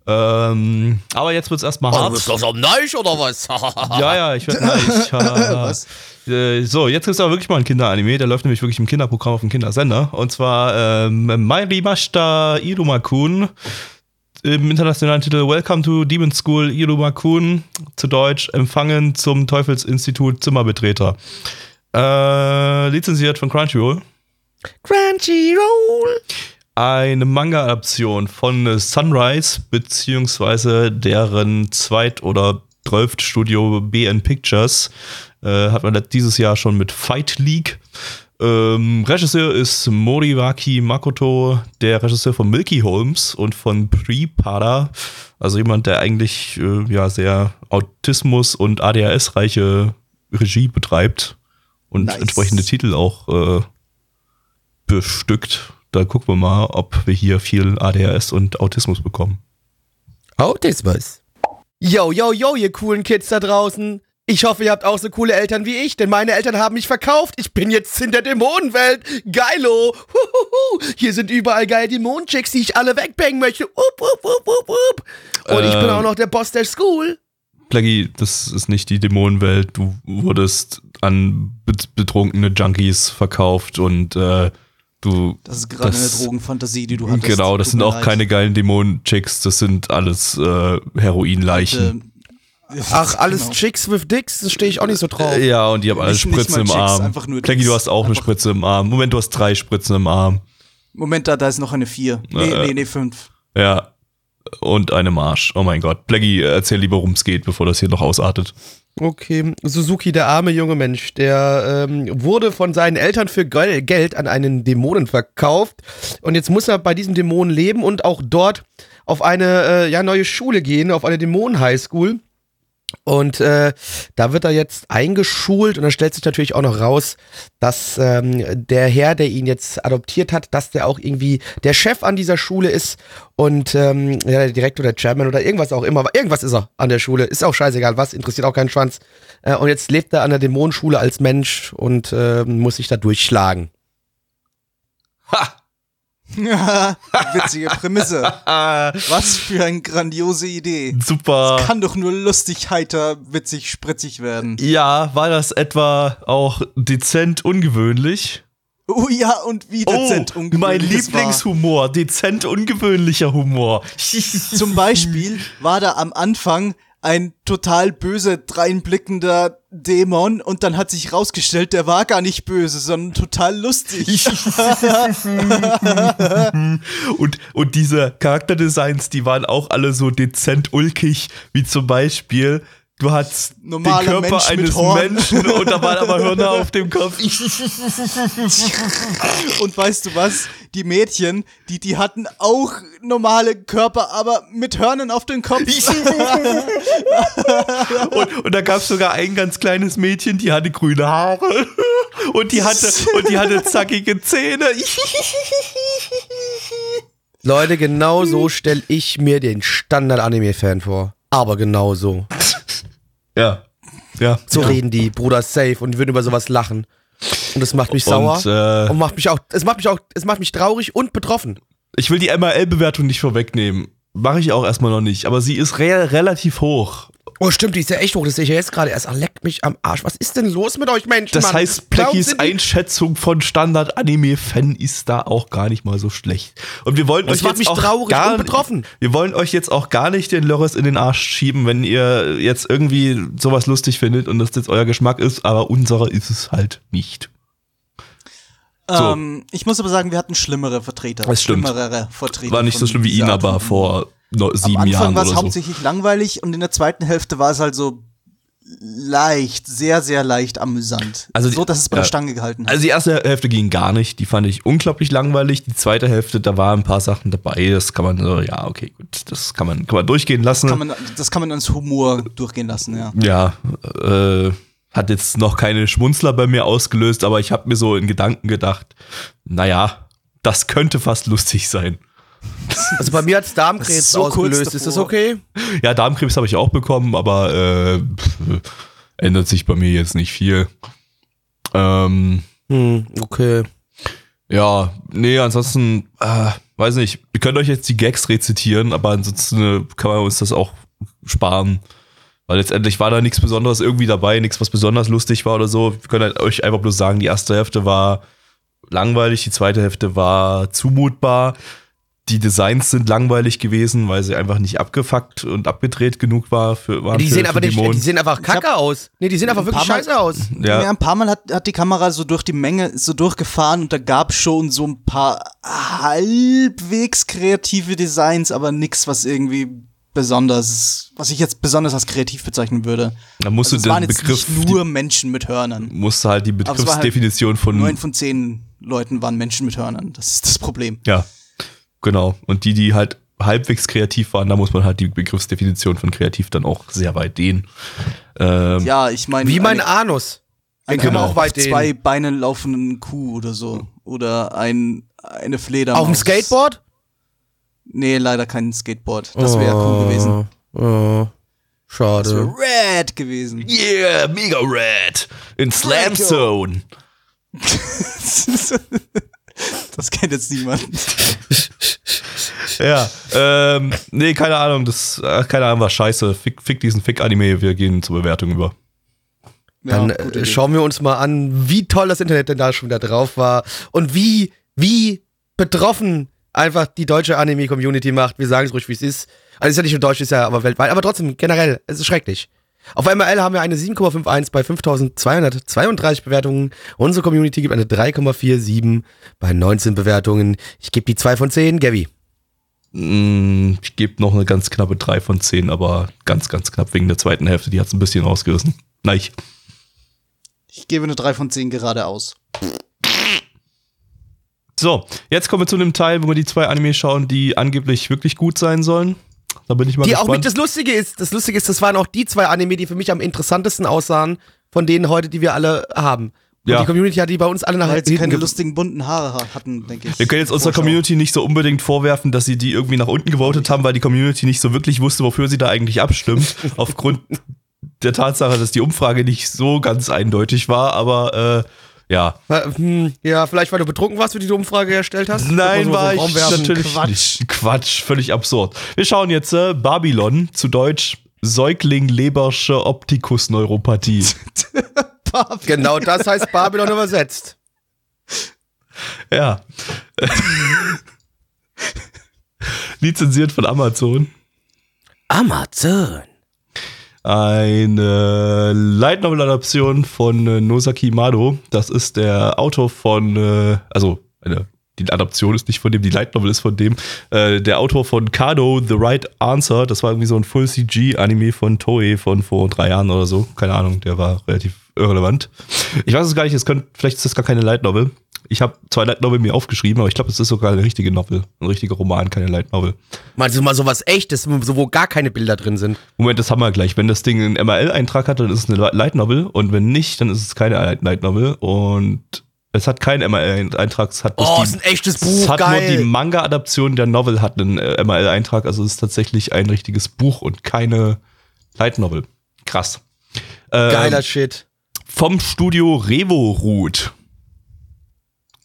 Ähm, aber jetzt wird's erstmal Oh, du hart. bist doch so neich oder was? Ja, ja, ich werde weich. Was? Äh, So, jetzt ist aber wirklich mal ein Kinderanime. Der läuft nämlich wirklich im Kinderprogramm auf dem Kindersender. Und zwar ähm, Mairimashita Irumakun. Im internationalen Titel Welcome to Demon School Irumakun. Zu Deutsch Empfangen zum Teufelsinstitut Zimmerbetreter. Äh, lizenziert von Crunchyroll. Crunchyroll. Eine Manga-Adaption von Sunrise, beziehungsweise deren Zweit- oder Studio BN Pictures. Äh, hat man dieses Jahr schon mit Fight League. Ähm, Regisseur ist Moriwaki Makoto, der Regisseur von Milky Holmes und von Prepada. Also jemand, der eigentlich äh, ja sehr Autismus- und ADHS-reiche Regie betreibt und Nice. entsprechende Titel auch äh, bestückt. Da gucken wir mal, ob wir hier viel ADHS und Autismus bekommen. Autismus. Yo, yo, yo, ihr coolen Kids da draußen. Ich hoffe, ihr habt auch so coole Eltern wie ich, denn meine Eltern haben mich verkauft. Ich bin jetzt in der Dämonenwelt. Geilo. Huhuhu. Hier sind überall geile Dämonenchicks, die ich alle wegbangen möchte. Up, up, up, up, up. Und ich bin Ähm. auch noch der Boss der School. Plaggy, das ist nicht die Dämonenwelt. Du wurdest an bet- betrunkene Junkies verkauft und äh, du. Das ist gerade Das- eine Drogenfantasie, die du hattest. Genau, das Tut sind auch leid. keine geilen Dämonen-Chicks, das sind alles äh, Heroinleichen. Ach, alles genau. Chicks with Dicks, das stehe ich auch nicht so drauf. Ja, und die haben alle Nicht- nicht Spritze im Chicks, Arm. Plaggy, du hast auch eine Spritze im Arm. Moment, du hast drei Spritzen im Arm. Moment, da, da ist noch eine 4. Nee, Äh, nee, nee, 5. Ja. Und eine Marsch. Oh mein Gott. Plaggy, erzähl lieber, worum es geht, bevor das hier noch ausartet. Okay, Suzuki, der arme junge Mensch, der ähm, wurde von seinen Eltern für Gel- Geld an einen Dämonen verkauft und jetzt muss er bei diesem Dämonen leben und auch dort auf eine äh, ja, neue Schule gehen, auf eine Dämonen-Highschool. Und äh, da wird er jetzt eingeschult und dann stellt sich natürlich auch noch raus, dass ähm, der Herr, der ihn jetzt adoptiert hat, dass der auch irgendwie der Chef an dieser Schule ist und ähm, ja, der Direktor, der Chairman oder irgendwas auch immer. Irgendwas ist er an der Schule. Ist auch scheißegal, was, interessiert auch keinen Schwanz. Äh, und jetzt lebt er an der Dämonenschule als Mensch und äh, muss sich da durchschlagen. Ha! Witzige Prämisse. Was für eine grandiose Idee. Super. Kann doch nur lustig, heiter, witzig, spritzig werden. Ja, war das etwa auch dezent ungewöhnlich? Oh ja, und wie dezent oh, ungewöhnlich mein es. Lieblingshumor, dezent ungewöhnlicher Humor. Zum Beispiel war da am Anfang ein total böse, dreinblickender Dämon und dann hat sich rausgestellt, der war gar nicht böse, sondern total lustig. und, und diese Charakterdesigns, die waren auch alle so dezent ulkig, wie zum Beispiel du hattest Normaler den Körper Mensch eines Horn. Menschen und da waren aber Hörner auf dem Kopf. Und weißt du was? Die Mädchen, die, die hatten auch normale Körper, aber mit Hörnern auf dem Kopf. Und, und da gab es sogar ein ganz kleines Mädchen, die hatte grüne Haare und die hatte, und die hatte zackige Zähne. Leute, genau so stelle ich mir den Standard-Anime-Fan vor. Aber genau so. Ja. Ja. So ja. reden die, Bruder, safe. Und die würden über sowas lachen. Und das macht mich sauer. Und, äh, und macht mich auch, es macht mich auch, es macht mich traurig und betroffen. Ich will die MRL-Bewertung nicht vorwegnehmen. Mache ich auch erstmal noch nicht, aber sie ist re relativ hoch. Oh, stimmt, die ist ja echt hoch. Das sehe ich ja jetzt gerade erst. Ah, leckt mich am Arsch. Was ist denn los mit euch Menschen? Das Mann? heißt, Pleckys die- Einschätzung von Standard-Anime-Fan ist da auch gar nicht mal so schlecht. Und wir wollen Das euch jetzt mich auch traurig gar, und betroffen. Wir wollen euch jetzt auch gar nicht den Lörres in den Arsch schieben, wenn ihr jetzt irgendwie sowas lustig findet und das jetzt euer Geschmack ist, aber unserer ist es halt nicht. So. Ähm, ich muss aber sagen, wir hatten schlimmere Vertreter. Das stimmt. Schlimmere Vertreter. War nicht so schlimm wie ihn, aber vor no, sieben Am Anfang Jahren war es so. hauptsächlich langweilig und in der zweiten Hälfte war es halt so leicht, sehr, sehr leicht amüsant. Also die- so, dass es bei ja. der Stange gehalten hat. Also die erste Hälfte ging gar nicht, die fand ich unglaublich langweilig. Die zweite Hälfte, da waren ein paar Sachen dabei, das kann man so, ja, okay, gut, das kann man, kann man durchgehen lassen. kann man, das kann man als Humor durchgehen lassen, ja. ja, äh, hat jetzt noch keine Schmunzler bei mir ausgelöst, aber ich habe mir so in Gedanken gedacht, naja, das könnte fast lustig sein. Also bei mir hat es Darmkrebs so ausgelöst. Ist das okay? Ja, Darmkrebs habe ich auch bekommen, aber äh, pff, ändert sich bei mir jetzt nicht viel. Ähm, Hm, okay. Ja, nee, ansonsten, äh, weiß nicht, ihr könnt euch jetzt die Gags rezitieren, aber ansonsten äh, kann man uns das auch sparen. Weil letztendlich war da nichts Besonderes irgendwie dabei, nichts, was besonders lustig war oder so. Wir können halt euch einfach bloß sagen, die erste Hälfte war langweilig, die zweite Hälfte war zumutbar. Die Designs sind langweilig gewesen, weil sie einfach nicht abgefuckt und abgedreht genug war für, waren Die für, sehen für aber nicht, die sehen einfach kacke aus. Nee, die sehen einfach Ein wirklich paar Mal- scheiße aus. Ja. ja, ein paar Mal hat, hat die Kamera so durch die Menge so durchgefahren und da gab schon so ein paar halbwegs kreative Designs, aber nix, was irgendwie besonders, was ich jetzt besonders als kreativ bezeichnen würde. da musst Also es du waren den jetzt Begriff, nicht nur Menschen mit Hörnern. die, musst du halt die halt Begriffsdefinition von Neun von zehn Leuten waren Menschen mit Hörnern. Das ist das Problem. Ja, genau. Und die, die halt halbwegs kreativ waren, da muss man halt die Begriffsdefinition von kreativ dann auch sehr weit dehnen. Ähm, Ja, ich meine. Wie mein eine- Anus. Wir genau. auch weit auf zwei dehnen. Beinen laufenden Kuh oder so. Oder ein, eine Fledermaus. Auf dem Skateboard? Nee, leider kein Skateboard. Das wäre cool gewesen. Oh, Das wäre schade. rad gewesen. Yeah, mega red. In Slam. Zone. das kennt jetzt niemand. Ja, ähm, nee, keine Ahnung, das, äh, keine Ahnung, war scheiße. Fick, fick diesen Fick-Anime, wir gehen zur Bewertung über. Dann Ja, äh, schauen wir uns mal an, wie toll das Internet denn da schon wieder drauf war und wie, wie betroffen einfach die deutsche Anime-Community macht. Wir sagen es ruhig, wie es ist. Also ist ja nicht nur deutsch, ist ja aber weltweit. Aber trotzdem, generell, es ist schrecklich. Auf MRL haben wir eine 7,51 bei 5232 Bewertungen. Unsere Community gibt eine 3,47 bei 19 Bewertungen. Ich gebe die 2 von 10, Gavi. Mm, Ich gebe noch eine ganz knappe 3 von 10, aber ganz, ganz knapp wegen der zweiten Hälfte, die hat es ein bisschen rausgerissen. Nein. Ich gebe eine 3 von 10 geradeaus. So, jetzt kommen wir zu dem Teil, wo wir die zwei Anime schauen, die angeblich wirklich gut sein sollen. Da bin ich mal Die auch gespannt. mit das Lustige ist, das Lustige ist, das waren auch die zwei Anime, die für mich am interessantesten aussahen von denen heute, die wir alle haben. Und Ja. die Community hat die bei uns alle nach Weil sie hinten keine ge- lustigen bunten Haare ha- hatten, denke ich. Wir können jetzt unserer. Community nicht so unbedingt vorwerfen, dass sie die irgendwie nach unten gewotet haben, weil die Community nicht so wirklich wusste, wofür sie da eigentlich abstimmt. aufgrund der Tatsache, dass die Umfrage nicht so ganz eindeutig war, aber äh, ja. Äh, hm, Ja, vielleicht weil du betrunken warst, wie du die Umfrage erstellt hast? Nein, so war Raum ich natürlich Quatsch. nicht. Quatsch, völlig absurd. Wir schauen jetzt äh, Babylon, zu Deutsch Säugling-Lebersche Optikus-Neuropathie. Genau das heißt Babylon übersetzt. ja. Lizenziert von Amazon. Amazon. Eine Light Novel Adaption von äh, Nosaki Mado. Das ist der Autor von, äh, also eine die Adaption ist nicht von dem, die Light Novel ist von dem. Äh, der Autor von Kado, The Right Answer, das war irgendwie so ein Full CG-Anime von Toei von vor drei Jahren oder so. Keine Ahnung, der war relativ irrelevant. Ich weiß es gar nicht, es könnte, vielleicht ist das gar keine Light Novel. Ich habe zwei Light Novel mir aufgeschrieben, aber ich glaube, es ist sogar eine richtige Novel. Ein richtiger Roman, keine Light Novel. Meinst du mal sowas echtes, wo gar keine Bilder drin sind? Moment, das haben wir gleich. Wenn das Ding einen MRL-Eintrag hat, dann ist es eine Light Novel und wenn nicht, dann ist es keine Light Novel und es hat keinen MRL-Eintrag. Es hat Oh, die, ist ein echtes es Buch, hat geil. nur die Manga-Adaption der Novel hat einen äh, MRL-Eintrag, also es ist tatsächlich ein richtiges Buch und keine Light Novel. Krass. Ähm, Geiler Shit. Vom Studio Revo Root.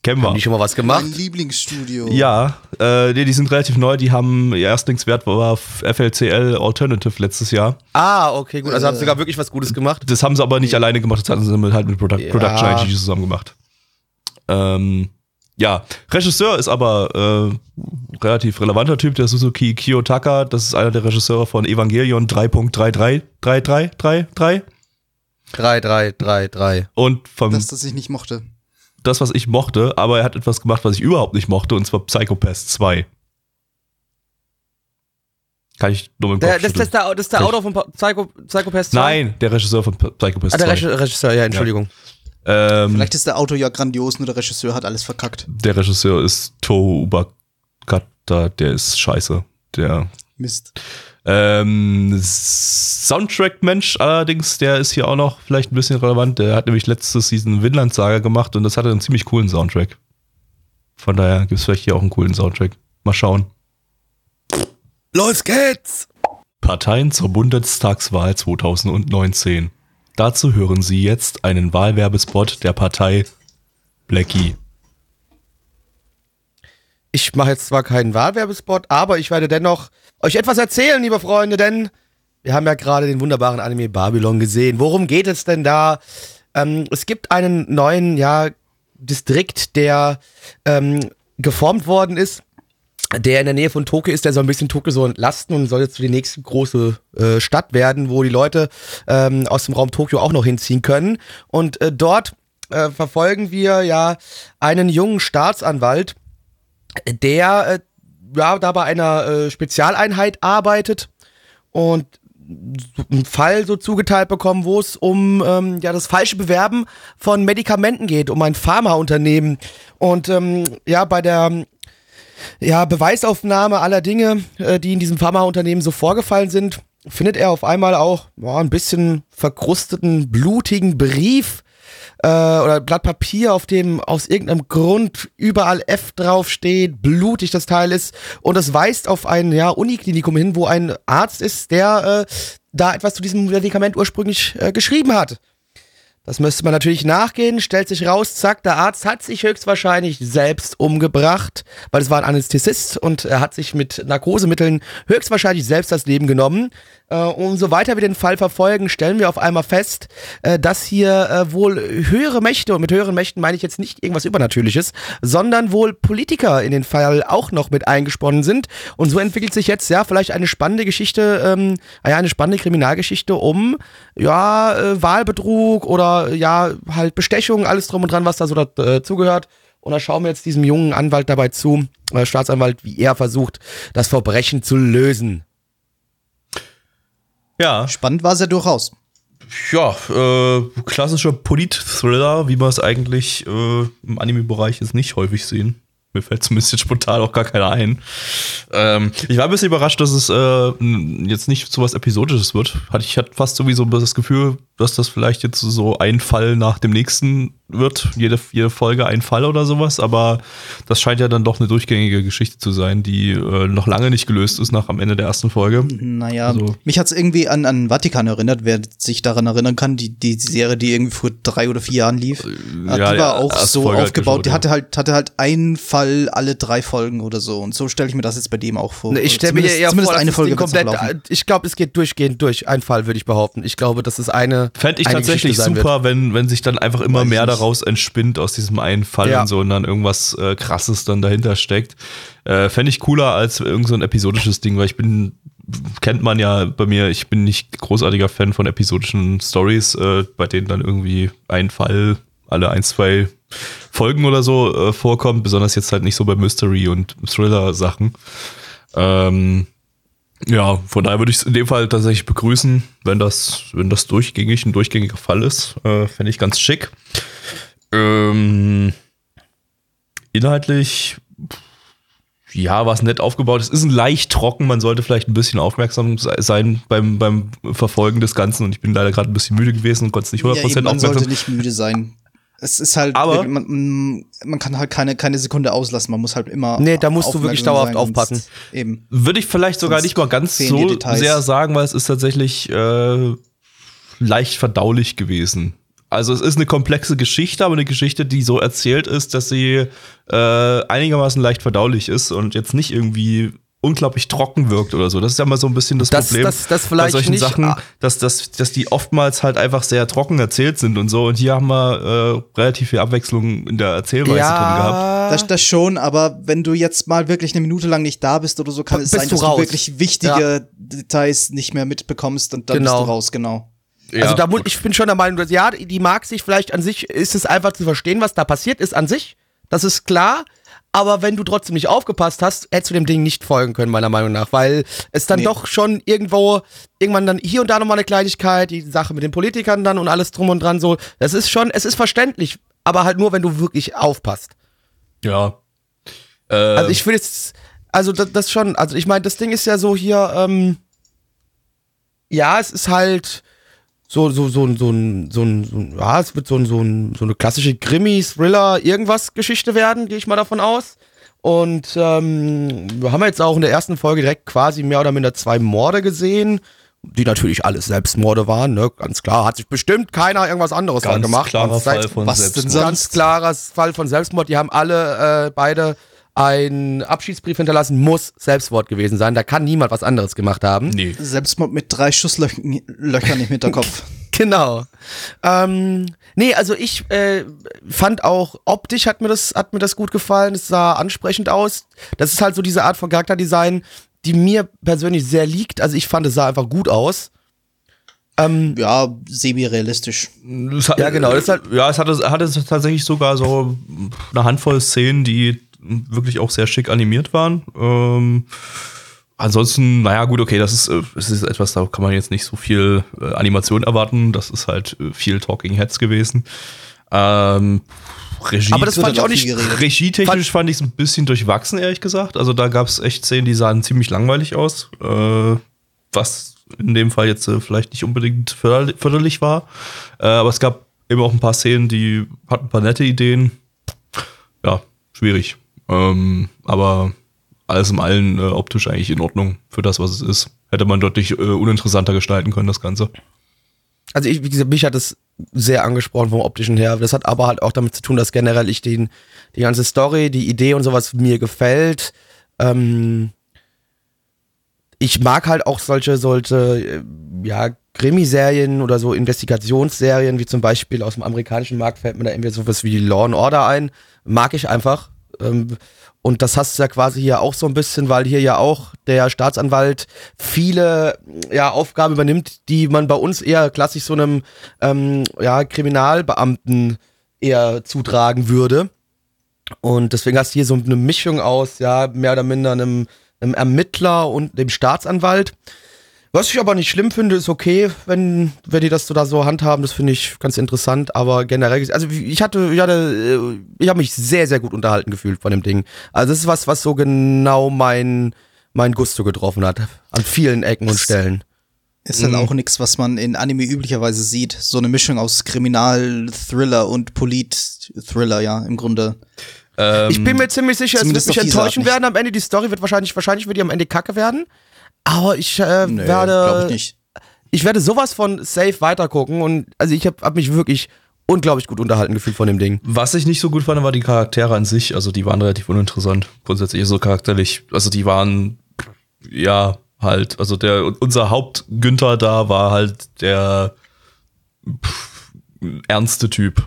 Kennen wir. Haben die schon mal was gemacht? Mein Lieblingsstudio. Ja, äh, nee, die sind relativ neu. Die haben ihr Erstlingswert war auf FLCL Alternative letztes Jahr. Ah, okay, gut. Also haben sie Äh. sogar wirklich was Gutes gemacht. Das haben sie aber nicht alleine gemacht, das hatten sie mit, halt mit Produ Ja. Production IG zusammen gemacht. Ähm, ja, Regisseur ist aber äh, relativ relevanter Typ, der Suzuki Kiyotaka. Das ist einer der Regisseure von Evangelion 3.333333 3, 3, 3, 3. und vom Das, das ich nicht mochte. Das, was ich mochte, aber er hat etwas gemacht, was ich überhaupt nicht mochte, und zwar Psychopath 2. Kann ich nur mit dem Der, Kopf das, das, ist der, das ist der Kann Autor von Psycho, Psychopath 2? Nein, der Regisseur von Psychopath Ah, der 2. Reg- Regisseur, ja, Entschuldigung. Ähm, Vielleicht ist der Autor ja grandios, nur der Regisseur hat alles verkackt. der Regisseur ist Tohu Ubakata, der ist scheiße. Der Mist. Ähm, Soundtrack-Mensch allerdings, der ist hier auch noch vielleicht ein bisschen relevant. Der hat nämlich letztes Season Vinland Saga gemacht und das hatte einen ziemlich coolen Soundtrack. Von daher gibt es vielleicht hier auch einen coolen Soundtrack. Mal schauen. Los geht's! Parteien zur Bundestagswahl 2019. Dazu hören Sie jetzt einen Wahlwerbespot der Partei Blackie. Ich mache jetzt zwar keinen Wahlwerbespot, aber ich werde dennoch euch etwas erzählen, liebe Freunde, denn wir haben ja gerade den wunderbaren Anime Babylon gesehen. Worum geht es denn da? Ähm, es gibt einen neuen, ja, Distrikt, der ähm, geformt worden ist, der in der Nähe von Tokio ist, der soll ein bisschen Tokio so entlasten und soll jetzt die nächste große äh, Stadt werden, wo die Leute ähm, aus dem Raum Tokio auch noch hinziehen können. Und äh, dort äh, verfolgen wir ja einen jungen Staatsanwalt, der äh, ja, da bei einer äh, Spezialeinheit arbeitet und einen Fall so zugeteilt bekommen, wo es um ähm, ja das falsche Bewerben von Medikamenten geht, um ein Pharmaunternehmen. Und ähm, ja, bei der ja, Beweisaufnahme aller Dinge, äh, die in diesem Pharmaunternehmen so vorgefallen sind, findet er auf einmal auch boah, ein bisschen verkrusteten, blutigen Brief äh, oder Blatt Papier, auf dem aus irgendeinem Grund überall F draufsteht, blutig das Teil ist und es weist auf ein ja, Uniklinikum hin, wo ein Arzt ist, der äh, da etwas zu diesem Medikament ursprünglich äh, geschrieben hat. Das müsste man natürlich nachgehen, stellt sich raus, zack, der Arzt hat sich höchstwahrscheinlich selbst umgebracht, weil es war ein Anästhesist und er hat sich mit Narkosemitteln höchstwahrscheinlich selbst das Leben genommen. Äh, umso weiter wir den Fall verfolgen, stellen wir auf einmal fest, äh, dass hier äh, wohl höhere Mächte, und mit höheren Mächten meine ich jetzt nicht irgendwas Übernatürliches, sondern wohl Politiker in den Fall auch noch mit eingesponnen sind. Und so entwickelt sich jetzt ja vielleicht eine spannende Geschichte, ähm, ja, eine spannende Kriminalgeschichte um ja, Wahlbetrug oder ja, halt Bestechung, alles drum und dran, was da so dazugehört. Und da schauen wir jetzt diesem jungen Anwalt dabei zu, äh, Staatsanwalt, wie er versucht, das Verbrechen zu lösen. Ja, Spannend war es ja durchaus. ja, äh, klassischer Polit-Thriller, wie wir es eigentlich äh, im Anime-Bereich jetzt nicht häufig sehen. Mir fällt zumindest jetzt spontan auch gar keiner ein. Ähm, ich war ein bisschen überrascht, dass es äh, jetzt nicht so was Episodisches wird. Hatte ich hatte fast sowieso das Gefühl, dass das vielleicht jetzt so ein Fall nach dem nächsten wird. Jede, jede Folge ein Fall oder sowas. Aber das scheint ja dann doch eine durchgängige Geschichte zu sein, die äh, noch lange nicht gelöst ist nach am Ende der ersten Folge. Naja, Also- mich hat's irgendwie an, an Vatikan erinnert, wer sich daran erinnern kann, die, die Serie, die irgendwie vor drei oder vier Jahren lief. ja, die war ja, auch so Folge hat aufgebaut. geschaut, die hatte halt, hatte halt einen Fall alle drei Folgen oder so. Und so stelle ich mir das jetzt bei dem auch vor. Ne, Ich stelle mir Zumindest- eher zumindest vor, eine Folge komplett, laufen. ich glaube, es geht durchgehend durch. Ein Fall, würde ich behaupten. Ich glaube, das ist eine. Fände ich eine tatsächlich super, wenn, wenn sich dann einfach immer Weiß mehr daraus entspinnt aus diesem einen Fall Ja. und so und dann irgendwas äh, krasses dann dahinter steckt. Äh, Fände ich cooler als irgend so ein episodisches Ding, weil ich bin, kennt man ja bei mir, ich bin nicht großartiger Fan von episodischen Stories, äh, bei denen dann irgendwie ein Fall alle ein, zwei Folgen oder so äh, vorkommt, besonders jetzt halt nicht so bei Mystery und Thriller-Sachen. Ähm, ja, von daher würde ich es in dem Fall tatsächlich begrüßen, wenn das, wenn das durchgängig ein durchgängiger Fall ist. Äh, Fände ich ganz schick. Ähm, inhaltlich, ja, was nett aufgebaut. Es ist ein leicht trocken, man sollte vielleicht ein bisschen aufmerksam sein beim, beim Verfolgen des Ganzen. Und ich bin leider gerade ein bisschen müde gewesen und konnte es nicht 100% ja, eben, man aufmerksam sollte nicht müde sein. Es ist halt, Aber- man, man kann halt keine, keine Sekunde auslassen. Man muss halt immer. Nee, da musst du wirklich dauerhaft sein, aufpassen. Eben. Würde ich vielleicht sogar Sonst nicht mal ganz so sehr sagen, weil es ist tatsächlich äh, leicht verdaulich gewesen. Also es ist eine komplexe Geschichte, aber eine Geschichte, die so erzählt ist, dass sie äh, einigermaßen leicht verdaulich ist und jetzt nicht irgendwie unglaublich trocken wirkt oder so. Das ist ja mal so ein bisschen das, Das- Problem das- das bei vielleicht solchen nicht, Sachen, ah. dass, dass, dass die oftmals halt einfach sehr trocken erzählt sind und so. Und hier haben wir äh, relativ viel Abwechslung in der Erzählweise drin gehabt. Ja, Das, das schon, aber wenn du jetzt mal wirklich eine Minute lang nicht da bist oder so, kann es Bist sein, du dass raus. du wirklich wichtige Details nicht mehr mitbekommst und dann Genau. bist du raus, genau. Ja. Also da muss, ich bin schon der Meinung, dass ja, die mag sich vielleicht an sich, ist es einfach zu verstehen, was da passiert ist an sich. Das ist klar. Aber wenn du trotzdem nicht aufgepasst hast, hättest du dem Ding nicht folgen können, meiner Meinung nach. Weil es dann Nee. doch schon irgendwo, irgendwann dann hier und da nochmal eine Kleinigkeit, die Sache mit den Politikern dann und alles drum und dran so. Das ist schon, es ist verständlich. Aber halt nur, wenn du wirklich aufpasst. ja. Äh, Also ich will jetzt, also das, das schon, also ich meine, das Ding ist ja so hier, ähm, ja, es ist halt so, so, so, so, ein, so, ein, so ein, ja, es wird so, ein, so, ein, so eine klassische Krimi, Thriller, irgendwas Geschichte werden, gehe ich mal davon aus. Und ähm, wir haben jetzt auch in der ersten Folge direkt quasi mehr oder minder zwei Morde gesehen, die natürlich alles Selbstmorde waren, ne? Ganz klar. Hat sich bestimmt keiner irgendwas anderes ganz gemacht. klarer Fall von was Selbstmord. ganz klarer Fall von Selbstmord. Die haben alle äh, beide einen Abschiedsbrief hinterlassen, muss Selbstmord gewesen sein. Da kann niemand was anderes gemacht haben. Nee. Selbstmord mit drei Schusslöchern Löchern im Hinterkopf. Genau. Ähm, nee, also ich äh, fand auch optisch hat mir das hat mir das gut gefallen. Es sah ansprechend aus. Das ist halt so diese Art von Charakterdesign, die mir persönlich sehr liegt. Also ich fand es sah einfach gut aus. Ähm, ja, semi-realistisch. Hat, Ja, genau, halt- ja, es hatte, hatte tatsächlich sogar so eine Handvoll Szenen, die wirklich auch sehr schick animiert waren. Ähm, ansonsten, naja, gut, okay, das ist, äh, das ist etwas, da kann man jetzt nicht so viel äh, Animation erwarten. Das ist halt äh, viel Talking Heads gewesen. Ähm, Regie, Aber das fand ich auch nicht. Regietechnisch fand ich es ein bisschen durchwachsen, ehrlich gesagt. Also da gab es echt Szenen, die sahen ziemlich langweilig aus. Äh, was in dem Fall jetzt äh, vielleicht nicht unbedingt förderli- förderlich war. Äh, aber es gab eben auch ein paar Szenen, die hatten ein paar nette Ideen. Ja, schwierig. Ähm, aber alles im Allen äh, optisch eigentlich in Ordnung für das, was es ist. Hätte man deutlich äh, uninteressanter gestalten können, das Ganze. Also ich, wie gesagt, mich hat es sehr angesprochen vom optischen her. Das hat aber halt auch damit zu tun, dass generell ich den, die ganze Story, die Idee und sowas mir gefällt. Ähm, ich mag halt auch solche, solche, äh, ja, Krimiserien oder so Investigationsserien, wie zum Beispiel aus dem amerikanischen Markt fällt mir da irgendwie sowas wie Law and Order ein. Mag ich einfach. Ähm, und das hast du ja quasi hier auch so ein bisschen, weil hier ja auch der Staatsanwalt viele ja, Aufgaben übernimmt, die man bei uns eher klassisch so einem ähm, ja, Kriminalbeamten eher zutragen würde. Und deswegen hast du hier so eine Mischung aus, ja, mehr oder minder einem, einem Ermittler und dem Staatsanwalt. Was ich aber nicht schlimm finde, ist okay, wenn, wenn die das so da so handhaben, das finde ich ganz interessant, aber generell, also ich hatte, ich hatte, äh, ich habe mich sehr, sehr gut unterhalten gefühlt von dem Ding. Also das ist was, was so genau mein, mein Gusto getroffen hat, an vielen Ecken und Stellen. Ist halt Mhm. auch nichts, was man in Anime üblicherweise sieht. So eine Mischung aus Kriminal, Thriller und Polit-Thriller, ja, im Grunde. Ähm, Ich bin mir ziemlich sicher, es wird mich enttäuschen werden am Ende. Die Story wird wahrscheinlich, wahrscheinlich wird die am Ende kacke werden. Aber ich äh, Nö, werde, ich nicht. ich werde sowas von safe weitergucken und also ich habe hab mich wirklich unglaublich gut unterhalten gefühlt von dem Ding. Was ich nicht so gut fand, war die Charaktere an sich. Also die waren relativ uninteressant. Grundsätzlich so charakterlich. Also die waren, ja, halt, also der, unser Hauptgünther da war halt der pff, ernste Typ.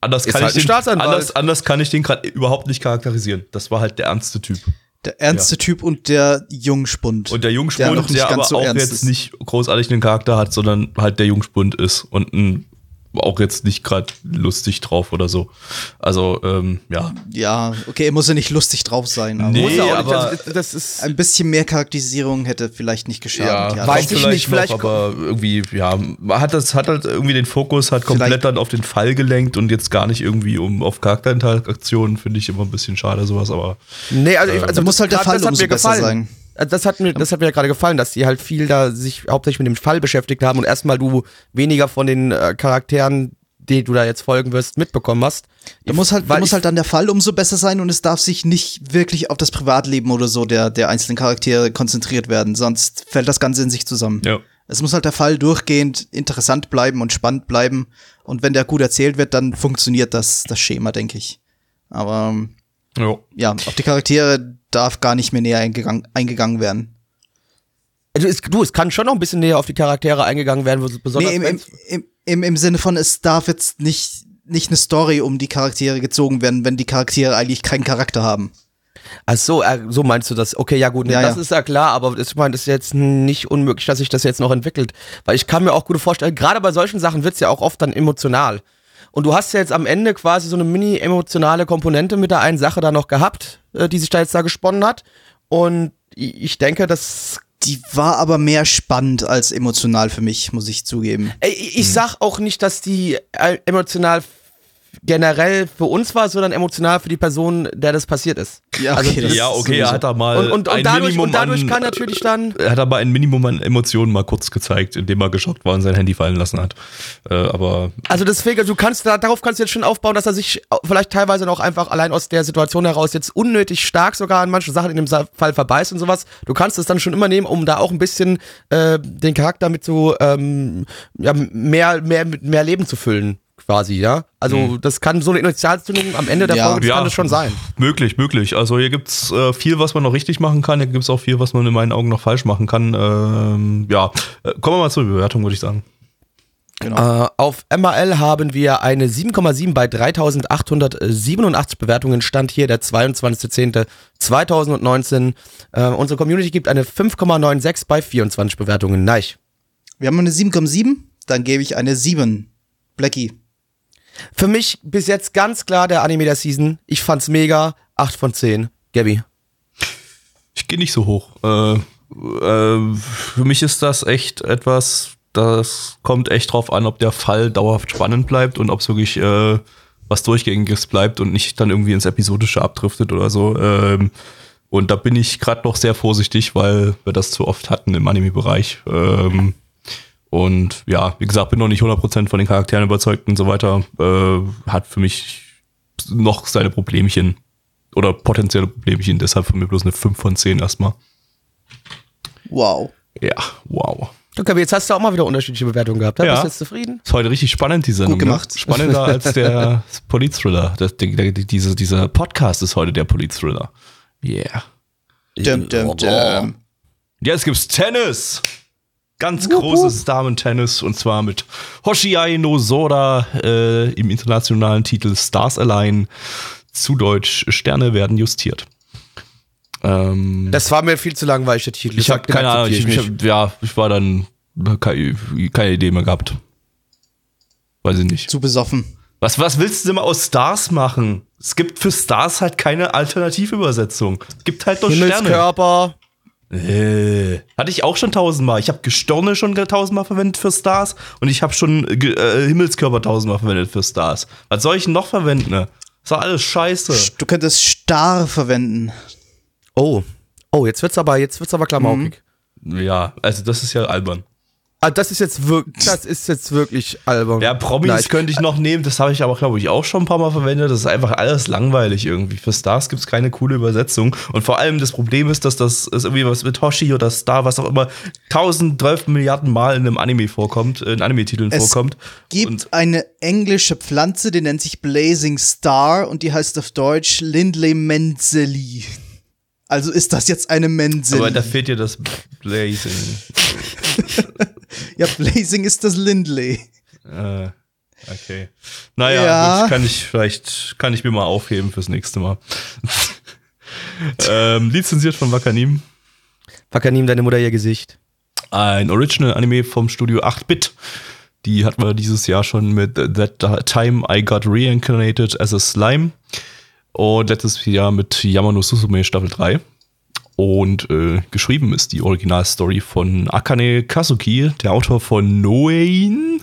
Anders kann, halt ich den, anders, anders kann ich den gerade überhaupt nicht charakterisieren. Das war halt der ernste Typ. Der ernste Typ und der Jungspund. Und der Der Jungspund, der, nicht aber so auch jetzt ist. nicht großartig einen Charakter hat, sondern halt der Jungspund ist und ein auch jetzt nicht gerade lustig drauf oder so. Also, ähm, ja. Ja, okay, er muss ja nicht lustig drauf sein, aber Nee, Muss er auch nicht, aber- das, ist. ein bisschen mehr Charakterisierung hätte vielleicht nicht geschadet. Ja, weiß kommt ich nicht, vielleicht noch, aber irgendwie, ja, man hat das, hat halt irgendwie den Fokus hat komplett Vielleicht- dann auf den Fall gelenkt und jetzt gar nicht irgendwie um auf Charakterinteraktionen, finde ich immer ein bisschen schade, sowas, aber Nee, also, ich, also da muss halt der Fall umso mir besser gefallen. sein. Also Das hat mir, das hat mir ja gerade gefallen, dass die halt viel da sich hauptsächlich mit dem Fall beschäftigt haben und erstmal du weniger von den äh, Charakteren, die du da jetzt folgen wirst, mitbekommen hast. Da muss halt, da muss halt dann der Fall umso besser sein und es darf sich nicht wirklich auf das Privatleben oder so der, der einzelnen Charaktere konzentriert werden, sonst fällt das Ganze in sich zusammen. ja. Es muss halt der Fall durchgehend interessant bleiben und spannend bleiben. Und wenn der gut erzählt wird, dann funktioniert das, das Schema, denke ich. Aber ähm, ja. ja, auf die Charaktere darf gar nicht mehr näher eingegangen, eingegangen werden. Also es, du, es kann schon noch ein bisschen näher auf die Charaktere eingegangen werden, besonders Nee, im, im, im, im, im Sinne von, es darf jetzt nicht, nicht eine Story um die Charaktere gezogen werden, wenn die Charaktere eigentlich keinen Charakter haben. Ach so, äh, so meinst du das? Okay, ja gut, nee, Ja, das ja. ist ja klar, aber ich meine, das ist jetzt nicht unmöglich, dass sich das jetzt noch entwickelt. Weil ich kann mir auch gut vorstellen, gerade bei solchen Sachen wird's ja auch oft dann emotional. Und du hast ja jetzt am Ende quasi so eine mini-emotionale Komponente mit der einen Sache da noch gehabt, äh, die sich da jetzt da gesponnen hat. Und ich denke, das. Die war aber mehr spannend als emotional für mich, muss ich zugeben. Ich sag auch nicht, dass die äh, emotional generell für uns war, sondern emotional für die Person, der das passiert ist. Ja, Also okay, das ja, okay, er hat da mal Und, und, ein und, dadurch, Minimum und dadurch an, kann natürlich dann. er hat aber ein Minimum an Emotionen mal kurz gezeigt, indem er geschockt war und sein Handy fallen lassen hat. Äh, aber Also deswegen, du kannst da, darauf kannst du jetzt schon aufbauen, dass er sich vielleicht teilweise noch einfach allein aus der Situation heraus jetzt unnötig stark sogar an manchen Sachen in dem Fall verbeißt und sowas. Du kannst es dann schon immer nehmen, um da auch ein bisschen äh, den Charakter mit so ähm, ja, mehr, mehr, mehr Leben zu füllen, quasi, ja. Also das kann so eine Initialzündung am Ende der Ja. Folge, das Ja. kann das schon sein. möglich, möglich. Also hier gibt's äh, viel, was man noch richtig machen kann. Hier gibt's auch viel, was man in meinen Augen noch falsch machen kann. Ähm, ja, äh, kommen wir mal zur Bewertung, würde ich sagen. Genau. Äh, auf MRL haben wir eine 7,7 bei 3887 Bewertungen. Stand hier der 22.10.2019. Äh, unsere Community gibt eine 5,96 bei 24 Bewertungen. Nein. Wir haben eine 7,7, dann gebe ich eine 7. Blackie. Für mich bis jetzt ganz klar der Anime der Season. Ich fand's mega. 8 von 10. Gabby. Ich gehe nicht so hoch. Äh, äh, für mich ist das echt etwas, das kommt echt drauf an, ob der Fall dauerhaft spannend bleibt und ob es wirklich äh, was Durchgängiges bleibt und nicht dann irgendwie ins Episodische abdriftet oder so. Ähm, und da bin ich gerade noch sehr vorsichtig, weil wir das zu oft hatten im Anime-Bereich. Ähm, und ja, wie gesagt, bin noch nicht 100% von den Charakteren überzeugt und so weiter. Äh, hat für mich noch seine Problemchen oder potenzielle Problemchen, deshalb von mir bloß eine 5 von 10 erstmal. Wow. Ja, wow. Okay, jetzt hast du auch mal wieder unterschiedliche Bewertungen gehabt. Ja. Ja. Bist du jetzt zufrieden? Ist heute richtig spannend, die Sendung. Gut gemacht. Ne? Spannender als der Polit-Thriller. Das- der- der- Diese, dieser Podcast ist heute der Polit-Thriller. Yeah. Dum, dum, dum. Jetzt gibt's Tennis. Ganz großes Damen-Tennis und zwar mit Hoshiai no Sora äh, im internationalen Titel Stars Align. Zu Deutsch Sterne werden justiert. Ähm, Das war mir viel zu langweilig, der Titel. ich habe keine Ahnung, ich, ich, hab, ja, ich war dann keine, keine Idee mehr gehabt. Weiß ich nicht. Zu besoffen. Was, was willst du denn mal aus Stars machen? Es gibt für Stars halt keine Alternativübersetzung. Es gibt halt nur Sterne. Himmelskörper. Äh, hatte ich auch schon tausendmal. Ich habe Gestirne schon tausendmal verwendet für Stars und ich habe schon äh, Himmelskörper tausendmal verwendet für Stars. Was soll ich denn noch verwenden? Ne? Ist doch alles scheiße. Du könntest starr verwenden. Oh. Oh, jetzt wird's aber, jetzt wird's aber klamaukig. Ja, also das ist ja albern. Ah, das ist jetzt wirklich, das ist jetzt wirklich albern. Ja, Promis Nein, ich- könnte ich noch nehmen, das habe ich aber, glaube ich, auch schon ein paar Mal verwendet. Das ist einfach alles langweilig irgendwie. Für Stars gibt es keine coole Übersetzung. Und vor allem das Problem ist, dass das ist irgendwie was mit Hoshi oder Star, was auch immer, 1012 Milliarden Mal in einem Anime vorkommt, in Anime-Titeln Es vorkommt. gibt Und eine englische Pflanze, die nennt sich Blazing Star und die heißt auf Deutsch Lindley Menzeli. Also ist das jetzt eine Menzeli? aber da fehlt dir das Blazing. ja, Blazing ist das Lindley. Äh, okay. Naja, Ja. gut, kann ich vielleicht, kann ich mir mal aufheben fürs nächste Mal. ähm, lizenziert von Wakanim. Wakanim, deine Mutter ihr Gesicht. Ein Original-Anime vom Studio 8-Bit, Die hatten wir dieses Jahr schon mit That Time I Got Reincarnated as a Slime. Und letztes Jahr mit Yamano Susume Staffel 3. Und äh, geschrieben ist die Originalstory von Akane Kazuki, der Autor von Noein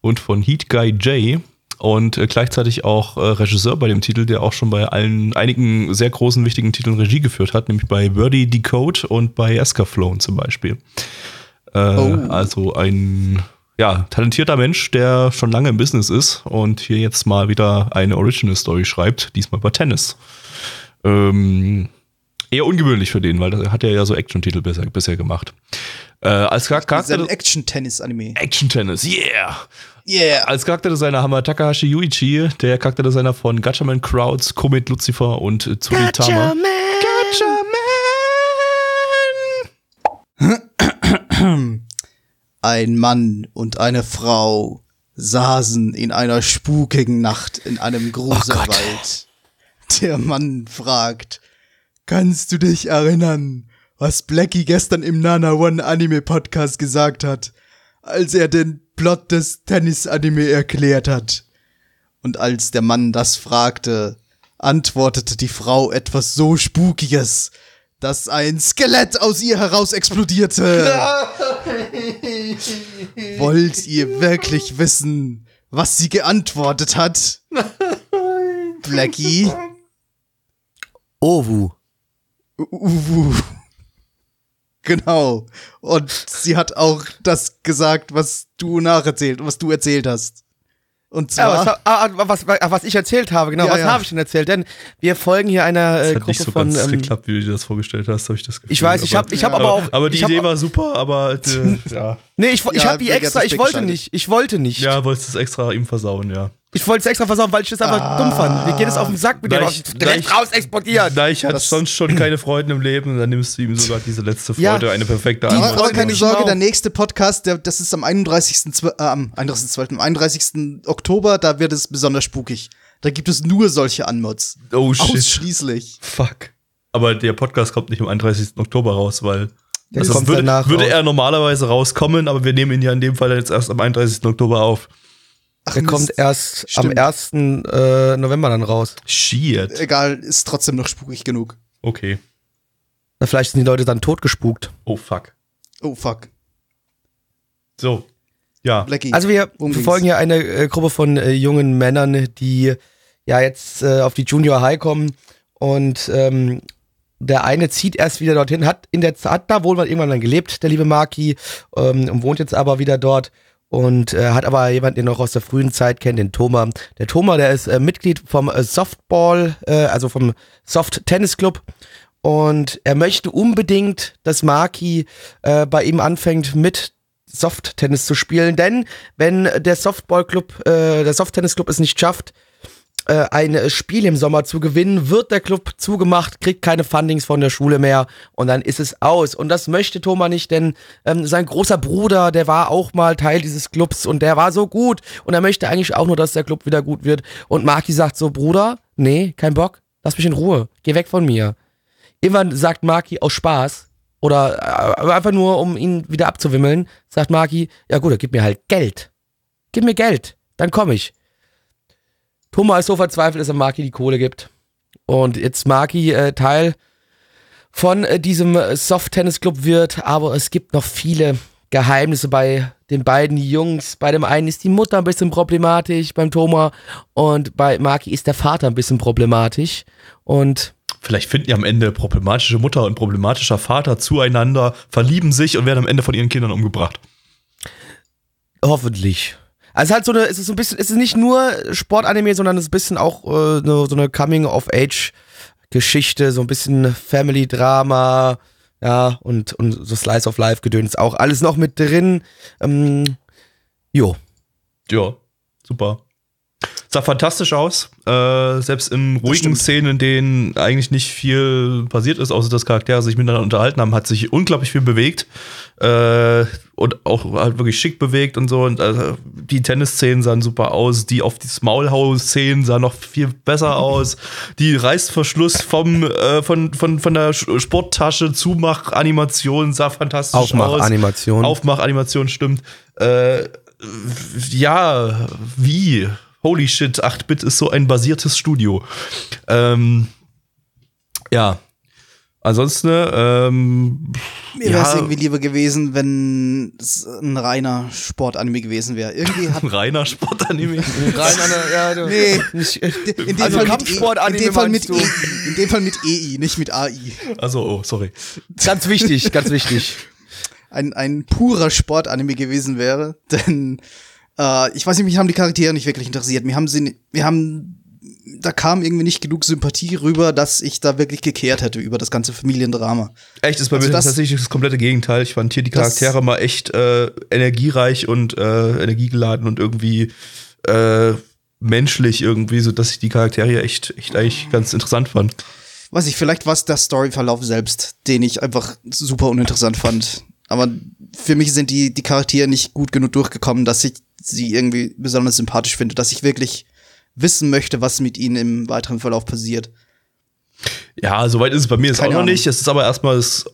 und von Heat Guy J. Und äh, gleichzeitig auch äh, Regisseur bei dem Titel, der auch schon bei allen einigen sehr großen, wichtigen Titeln Regie geführt hat, nämlich bei Birdie Decode und bei Escaflown zum Beispiel. Äh, Oh. Also ein ja, talentierter Mensch, der schon lange im Business ist und hier jetzt mal wieder eine Original Story schreibt, diesmal über Tennis. Ähm, eher ungewöhnlich für den, weil er hat ja ja so Action-Titel bisher, bisher gemacht. Äh, als Charakter Action-Tennis-Anime. Action-Tennis, yeah! Yeah. Als Charakterdesigner haben wir Takahashi Yuichi, der Charakterdesigner von Gatchaman Crowds, Comet Lucifer und Tsuritama. Ein Mann und eine Frau saßen in einer spukigen Nacht in einem Gruselwald. Der Mann fragt, kannst du dich erinnern, was Blackie gestern im Nana One Anime Podcast gesagt hat, als er den Plot des Tennis-Anime erklärt hat? Und als der Mann das fragte, antwortete die Frau etwas so Spukiges, dass ein Skelett aus ihr heraus explodierte. Wollt ihr wirklich wissen, was sie geantwortet hat? Blackie? Owu. Uwu. Genau. Und sie hat auch das gesagt, was du nacherzählt, was du erzählt hast. Und Ja, was, zwar, ah, ah, was, was, was ich erzählt habe, genau. Ja, was ja. habe ich denn erzählt? Denn wir folgen hier einer Das äh, hat Gruppe nicht so von. ganz Ähm, geklappt, wie du dir das vorgestellt hast, habe ich das Gefühl. ich weiß, ich habe ich hab aber auch. Aber die Idee war super, aber äh, ja. Nee, ich, ich Ja, habe die hat extra, das ich wollte nicht. Ich wollte nicht. Ja, wolltest du es extra ihm versauen, ja. Ich wollte es extra versauen, weil ich das einfach dumm fand. Mir geht es auf den Sack mit dem direkt raus explodiert. Deich hat Das- sonst schon keine Freuden im Leben, dann nimmst du ihm sogar diese letzte Ja, Freude, eine perfekte Antwort. aber keine ich Sorge, auch. der nächste Podcast, der, das ist am 31. Zwe- äh, am 31.12., am 31. Oktober, da wird es besonders spukig. Da gibt es nur solche Anmods. Oh shit. Ausschließlich. Fuck. Aber der Podcast kommt nicht am 31. Oktober raus, weil Der also kommt würde, danach würde er normalerweise rauskommen, aber wir nehmen ihn ja in dem Fall jetzt erst am 31. Oktober auf. Ach, Der Mist. kommt erst Stimmt. am 1. Äh, November dann raus. Shit. Egal, ist trotzdem noch spukig genug. Okay. Na, vielleicht sind die Leute dann totgespukt. Oh fuck. Oh fuck. So. Ja. Blackie. Also wir worum verfolgen ging's? hier eine äh, Gruppe von äh, jungen Männern, die ja jetzt äh, auf die Junior High kommen und ähm, der eine zieht erst wieder dorthin, hat in der Zeit da wohl mal irgendwann dann gelebt, der liebe Maki, ähm, und wohnt jetzt aber wieder dort und äh, hat aber jemanden, den noch aus der frühen Zeit kennt, den Thomas. Der Thomas, der ist äh, Mitglied vom äh, Softball, äh, also vom Soft Tennis Club und er möchte unbedingt, dass Maki äh, bei ihm anfängt mit Soft-Tennis zu spielen, denn wenn der Softball-Club, äh, der Soft-Tennis-Club es nicht schafft, äh, ein Spiel im Sommer zu gewinnen, wird der Club zugemacht, kriegt keine Fundings von der Schule mehr und dann ist es aus. Und das möchte Thomas nicht, denn ähm, sein großer Bruder, der war auch mal Teil dieses Clubs und der war so gut und er möchte eigentlich auch nur, dass der Club wieder gut wird. Und Maki sagt so, Bruder, nee, kein Bock, lass mich in Ruhe, geh weg von mir. Irgendwann sagt Maki aus Spaß oder äh, einfach nur, um ihn wieder abzuwimmeln, sagt Maki, ja gut, dann gib mir halt Geld. Gib mir Geld, dann komme ich. Thomas ist so verzweifelt, dass er Maki die Kohle gibt. Und jetzt Maki äh, Teil von äh, diesem Soft-Tennis-Club wird, aber es gibt noch viele Geheimnisse bei den beiden Jungs. Bei dem einen ist die Mutter ein bisschen problematisch, beim Thomas, und bei Maki ist der Vater ein bisschen problematisch. Und Vielleicht finden ja am Ende problematische Mutter und problematischer Vater zueinander, verlieben sich und werden am Ende von ihren Kindern umgebracht. Hoffentlich. Also halt so eine, es ist so ein bisschen, es ist nicht nur Sportanime, sondern es ist ein bisschen auch äh, so eine Coming-of-Age-Geschichte, so ein bisschen Family-Drama, ja, und, und so Slice of Life-Gedöns auch. Alles noch mit drin. Ähm, jo. Ja, super. Sah fantastisch aus. Äh, selbst in ruhigen. Szenen, in denen eigentlich nicht viel passiert ist, außer dass Charaktere sich miteinander unterhalten haben, hat sich unglaublich viel bewegt. Äh, und auch halt wirklich schick bewegt und so. Und äh, die Tennisszenen sahen super aus. Die auf die Maulhaus-Szenen sahen noch viel besser aus. Die Reißverschluss vom, äh, von, von, von der Sch- Sporttasche Zumach-Animation sah fantastisch aus. Aufmach-Animation. Aufmach-Animation stimmt. Äh, ja, wie? Holy shit, 8-Bit ist so ein basiertes Studio. Ähm, ja. Ansonsten, ähm, Mir wäre es ja, irgendwie lieber gewesen, wenn es ein reiner Sportanime gewesen wäre. Irgendwie hat. reiner Sportanime. Rein an der, ja, du, Nee. nicht, In dem also Fall mit E- Kampfsportanime in dem Fall mit? EI. In dem Fall mit EI, nicht mit AI. Also, oh, sorry. Ganz wichtig, ganz wichtig. Ein, ein purer Sportanime gewesen wäre. Denn äh, ich weiß nicht, mich haben die Charaktere nicht wirklich interessiert. Mir haben sie, wir haben, da kam irgendwie nicht genug Sympathie rüber, dass ich da wirklich gekehrt hätte über das ganze Familiendrama. Echt, ist bei Also mir das- tatsächlich das komplette Gegenteil. Ich fand hier die Charaktere mal echt äh, energiereich und äh, energiegeladen und irgendwie äh, menschlich irgendwie, so dass ich die Charaktere hier echt, echt eigentlich ganz interessant fand. Weiß ich, vielleicht war es der Storyverlauf selbst, den ich einfach super uninteressant fand. Aber für mich sind die, die Charaktere nicht gut genug durchgekommen, dass ich sie irgendwie besonders sympathisch finde, dass ich wirklich wissen möchte, was mit ihnen im weiteren Verlauf passiert. Ja, soweit ist es bei mir jetzt auch noch Ahnung. nicht. Es ist aber erstmal, das,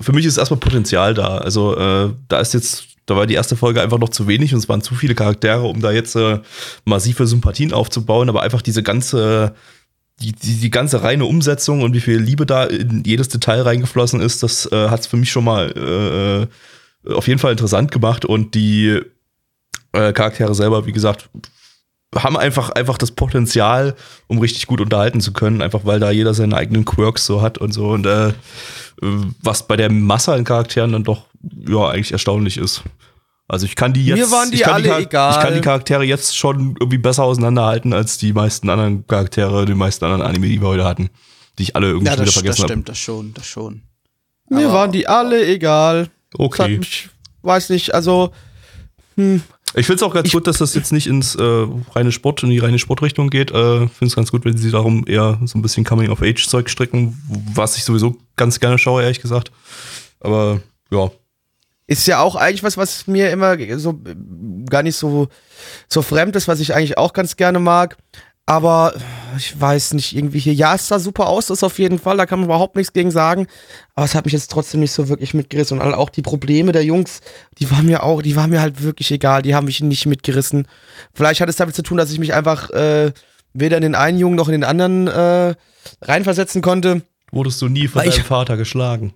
für mich ist erstmal Potenzial da. Also äh, da ist jetzt, da war die erste Folge einfach noch zu wenig und es waren zu viele Charaktere, um da jetzt äh, massive Sympathien aufzubauen. Aber einfach diese ganze, die, die, die ganze reine Umsetzung und wie viel Liebe da in jedes Detail reingeflossen ist, das äh, hat es für mich schon mal äh, auf jeden Fall interessant gemacht und die äh, Charaktere selber, wie gesagt, haben einfach, einfach das Potenzial, um richtig gut unterhalten zu können, einfach weil da jeder seine eigenen Quirks so hat und so. Und äh, was bei der Masse an Charakteren dann doch ja eigentlich erstaunlich ist. Also ich kann die jetzt, Mir waren die ich kann alle Char- egal. Ich kann die Charaktere jetzt schon irgendwie besser auseinanderhalten als die meisten anderen Charaktere, die meisten anderen Anime, die wir heute hatten, die ich alle irgendwie Ja, schon wieder das, das vergessen habe. stimmt, das schon, das schon. Mir Aber- waren die alle egal. Das Okay. mich, weiß nicht, also Ich finde es auch ganz gut, dass das jetzt nicht ins äh, reine Sport, in die reine Sportrichtung geht. Äh, finde es ganz gut, wenn sie darum eher so ein bisschen Coming-of-Age-Zeug stricken, was ich sowieso ganz gerne schaue, ehrlich gesagt. Aber ja. ist ja auch eigentlich was, was mir immer so gar nicht so, so fremd ist, was ich eigentlich auch ganz gerne mag. Aber ich weiß nicht, irgendwie hier, ja, es sah super aus, das auf jeden Fall, da kann man überhaupt nichts gegen sagen. Aber es hat mich jetzt trotzdem nicht so wirklich mitgerissen. Und auch die Probleme der Jungs, die waren mir auch, die waren mir halt wirklich egal, die haben mich nicht mitgerissen. Vielleicht hat es damit zu tun, dass ich mich einfach äh, weder in den einen Jungen noch in den anderen äh, reinversetzen konnte. Wurdest du nie von Weil ich- deinem Vater geschlagen?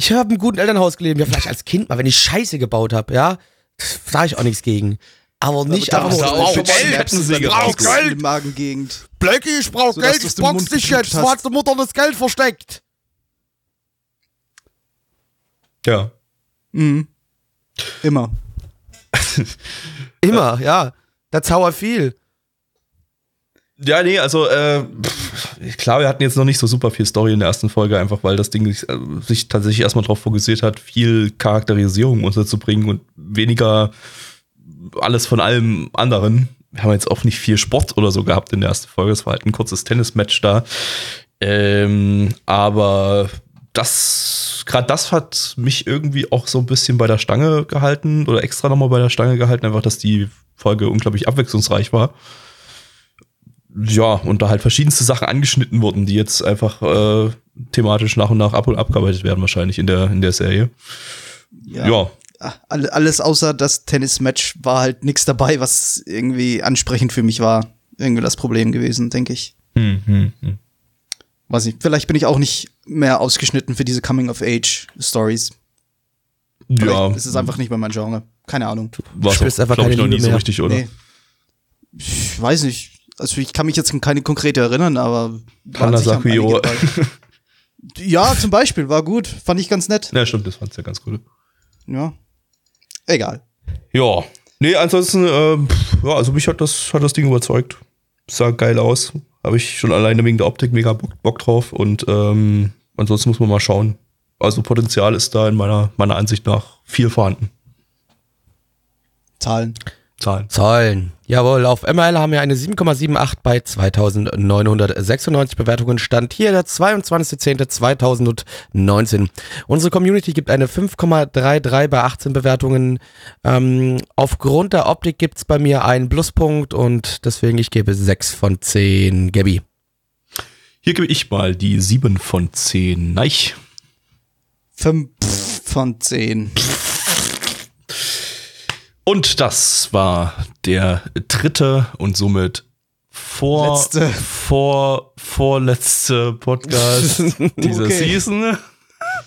Ich habe im guten Elternhaus gelebt, ja, vielleicht als Kind mal, wenn ich Scheiße gebaut habe, ja, sage ich auch nichts gegen. Aber nicht da einfach nur, du auch ich brauch Geld. In Magengegend. Blackie, ich brauch So, Geld, ich box dich jetzt, hast. wo hat die Mutter das Geld versteckt? Ja. Mhm. Immer. Immer, ja, that's how I feel. Ja, nee, also äh, klar, wir hatten jetzt noch nicht so super viel Story in der ersten Folge, einfach weil das Ding sich, äh, sich tatsächlich erstmal darauf fokussiert hat, viel Charakterisierung unterzubringen und weniger alles von allem anderen. Wir haben jetzt auch nicht viel Sport oder so gehabt in der ersten Folge. Es war halt ein kurzes Tennismatch da. Ähm, aber das, gerade das hat mich irgendwie auch so ein bisschen bei der Stange gehalten oder extra nochmal bei der Stange gehalten, einfach, dass die Folge unglaublich abwechslungsreich war ja, und da halt verschiedenste Sachen angeschnitten wurden, die jetzt einfach äh, thematisch nach und nach ab und abgearbeitet werden, wahrscheinlich in der, in der Serie. Ja. Alle- Alles außer das Tennismatch war halt nichts dabei, was irgendwie ansprechend für mich war. Irgendwie das Problem gewesen, denke ich. Hm, hm, hm. Weiß nicht. Vielleicht bin ich auch nicht mehr ausgeschnitten für diese Coming-of-Age-Stories. Ja, Vielleicht ist es einfach nicht mehr mein Genre. Keine Ahnung. war spürst einfach keine ich, noch nie so richtig, oder? Nee. Ich weiß nicht. Also ich kann mich jetzt an keine konkrete erinnern, aber bei. Ja, zum Beispiel, war gut. Fand ich ganz nett. Ja, stimmt, das fand's ja ganz cool. Ja. Egal. Ja. Nee, ansonsten, pff, ja, also mich hat das, hat das Ding überzeugt. Sah geil aus. Habe ich schon alleine wegen der Optik mega Bock, Bock drauf. Und ähm, ansonsten muss man mal schauen. Also Potenzial ist da in meiner, meiner Ansicht nach viel vorhanden. Zahlen. Zahlen. Zahlen. Jawohl, auf MRL haben wir eine 7,78 bei 2996 Bewertungen. Stand hier der 22.10.2019. Unsere Community gibt eine 5,33 bei 18 Bewertungen. Ähm, aufgrund der Optik gibt's bei mir einen Pluspunkt und deswegen ich gebe 6 von 10. Gabby. Hier gebe ich mal die 7 von 10. Neich. Fünf von zehn. Und das war der dritte und somit vor, Letzte. vor, vorletzte Podcast dieser Okay. Season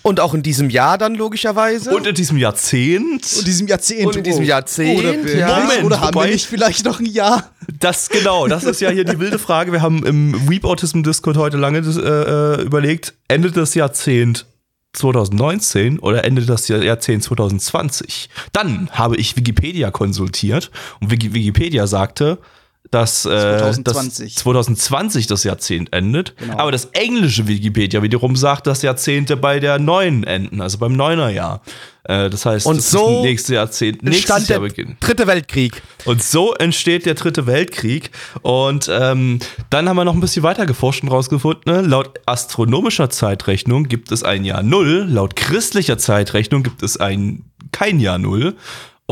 Und auch in diesem Jahr dann logischerweise. und in diesem Jahrzehnt. In diesem Jahrzehnt. Und in diesem Jahrzehnt, Oder, ja. Moment, oder haben wobei- wir nicht vielleicht noch ein Jahr? Das genau, das ist ja hier die wilde Frage. Wir haben im Weep Autism Discord heute lange äh, äh, überlegt, endet das Jahrzehnt 2019 oder endet das Jahr- Jahrzehnt 2020? Dann habe ich Wikipedia konsultiert und Wiki Wikipedia sagte, dass, äh, 2020. dass 2020 das Jahrzehnt endet. Genau. Aber das englische Wikipedia wiederum sagt, dass Jahrzehnte bei der neuen enden, also beim Neunerjahr. Äh, das heißt, Und das so nächste Jahrzehnt, nächstes Jahr der beginnen. dritte Weltkrieg. Und so entsteht der dritte Weltkrieg. Und ähm, dann haben wir noch ein bisschen weiter geforscht und rausgefunden, ne? laut astronomischer Zeitrechnung gibt es ein Jahr Null, laut christlicher Zeitrechnung gibt es ein kein Jahr Null.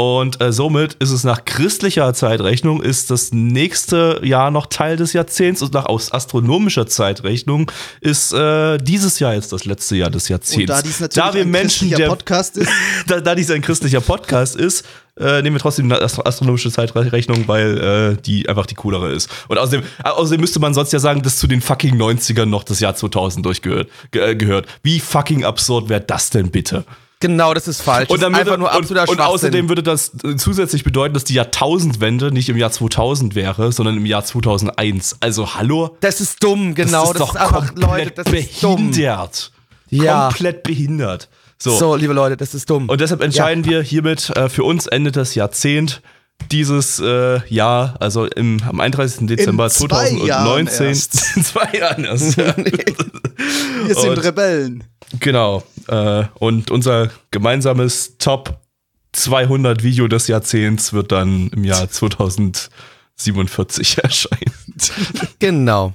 Und äh, somit ist es nach christlicher Zeitrechnung ist das nächste Jahr noch Teil des Jahrzehnts und nach aus astronomischer Zeitrechnung ist äh, dieses Jahr jetzt das letzte Jahr des Jahrzehnts. Und da dies natürlich wir ein Menschen christlicher der Podcast ist, da, da dies ein christlicher Podcast ist, äh, nehmen wir trotzdem eine astro astronomische Zeitrechnung, weil äh, die einfach die coolere ist. Und außerdem, außerdem müsste man sonst ja sagen, dass zu den fucking 90ern noch das Jahr 2000 durchgehört. Ge gehört. Wie fucking absurd wäre das denn bitte? Genau, das ist falsch. Und, das dann ist würde, einfach nur absoluter und, und außerdem würde das äh, zusätzlich bedeuten, dass die Jahrtausendwende nicht im Jahr 2000 wäre, sondern im Jahr 2001. Also hallo? das ist dumm, genau. das ist doch einfach, komplett Leute, das ist dumm. behindert. Ja. Komplett behindert. So. liebe Leute, das ist dumm. Und deshalb entscheiden wir hiermit, äh, für uns endet das Jahrzehnt dieses äh, Jahr, also im, am 31. Dezember In zwei Jahren 2019. erst. In zwei Jahren erst. ja. wir sind Und- Rebellen. Genau. Äh, und unser gemeinsames Top 200 Video des Jahrzehnts wird dann im Jahr 2047 erscheinen. Genau.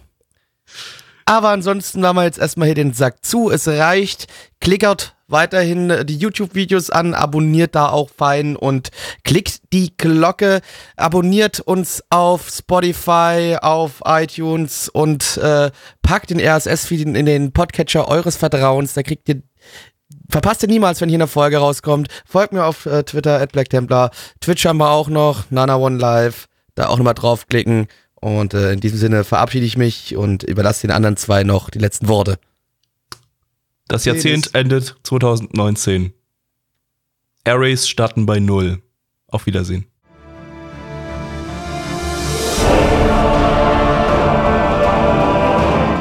Aber ansonsten machen wir jetzt erstmal hier den Sack zu. Es reicht. Klickert weiterhin die YouTube-Videos an, abonniert da auch fein und klickt die Glocke. Abonniert uns auf Spotify, auf iTunes und äh, packt den RSS-Feed in, den Podcatcher eures Vertrauens. Da kriegt ihr Verpasst ihr niemals, wenn hier eine Folge rauskommt. Folgt mir auf äh, Twitter, at Black Templar. Twitch haben wir auch noch, Nana One Live. Da auch nochmal draufklicken. Und äh, in diesem Sinne verabschiede ich mich und überlasse den anderen zwei noch die letzten Worte. Das Nee, Jahrzehnt das- endet 2019. Arrays starten bei Null. Auf Wiedersehen.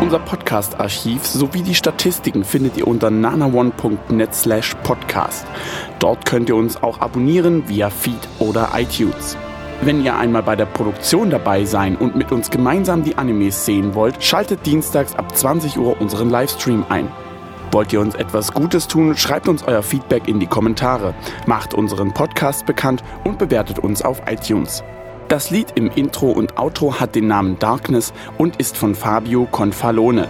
Unser Podcast-Archiv sowie die Statistiken findet ihr unter nanaone.net slash podcast. Dort könnt ihr uns auch abonnieren via Feed oder iTunes. Wenn ihr einmal bei der Produktion dabei sein und mit uns gemeinsam die Animes sehen wollt, schaltet dienstags ab 20 Uhr unseren Livestream ein. Wollt ihr uns etwas Gutes tun, schreibt uns euer Feedback in die Kommentare, macht unseren Podcast bekannt und bewertet uns auf iTunes. Das Lied im Intro und Outro hat den Namen Darkness und ist von Fabio Confalone.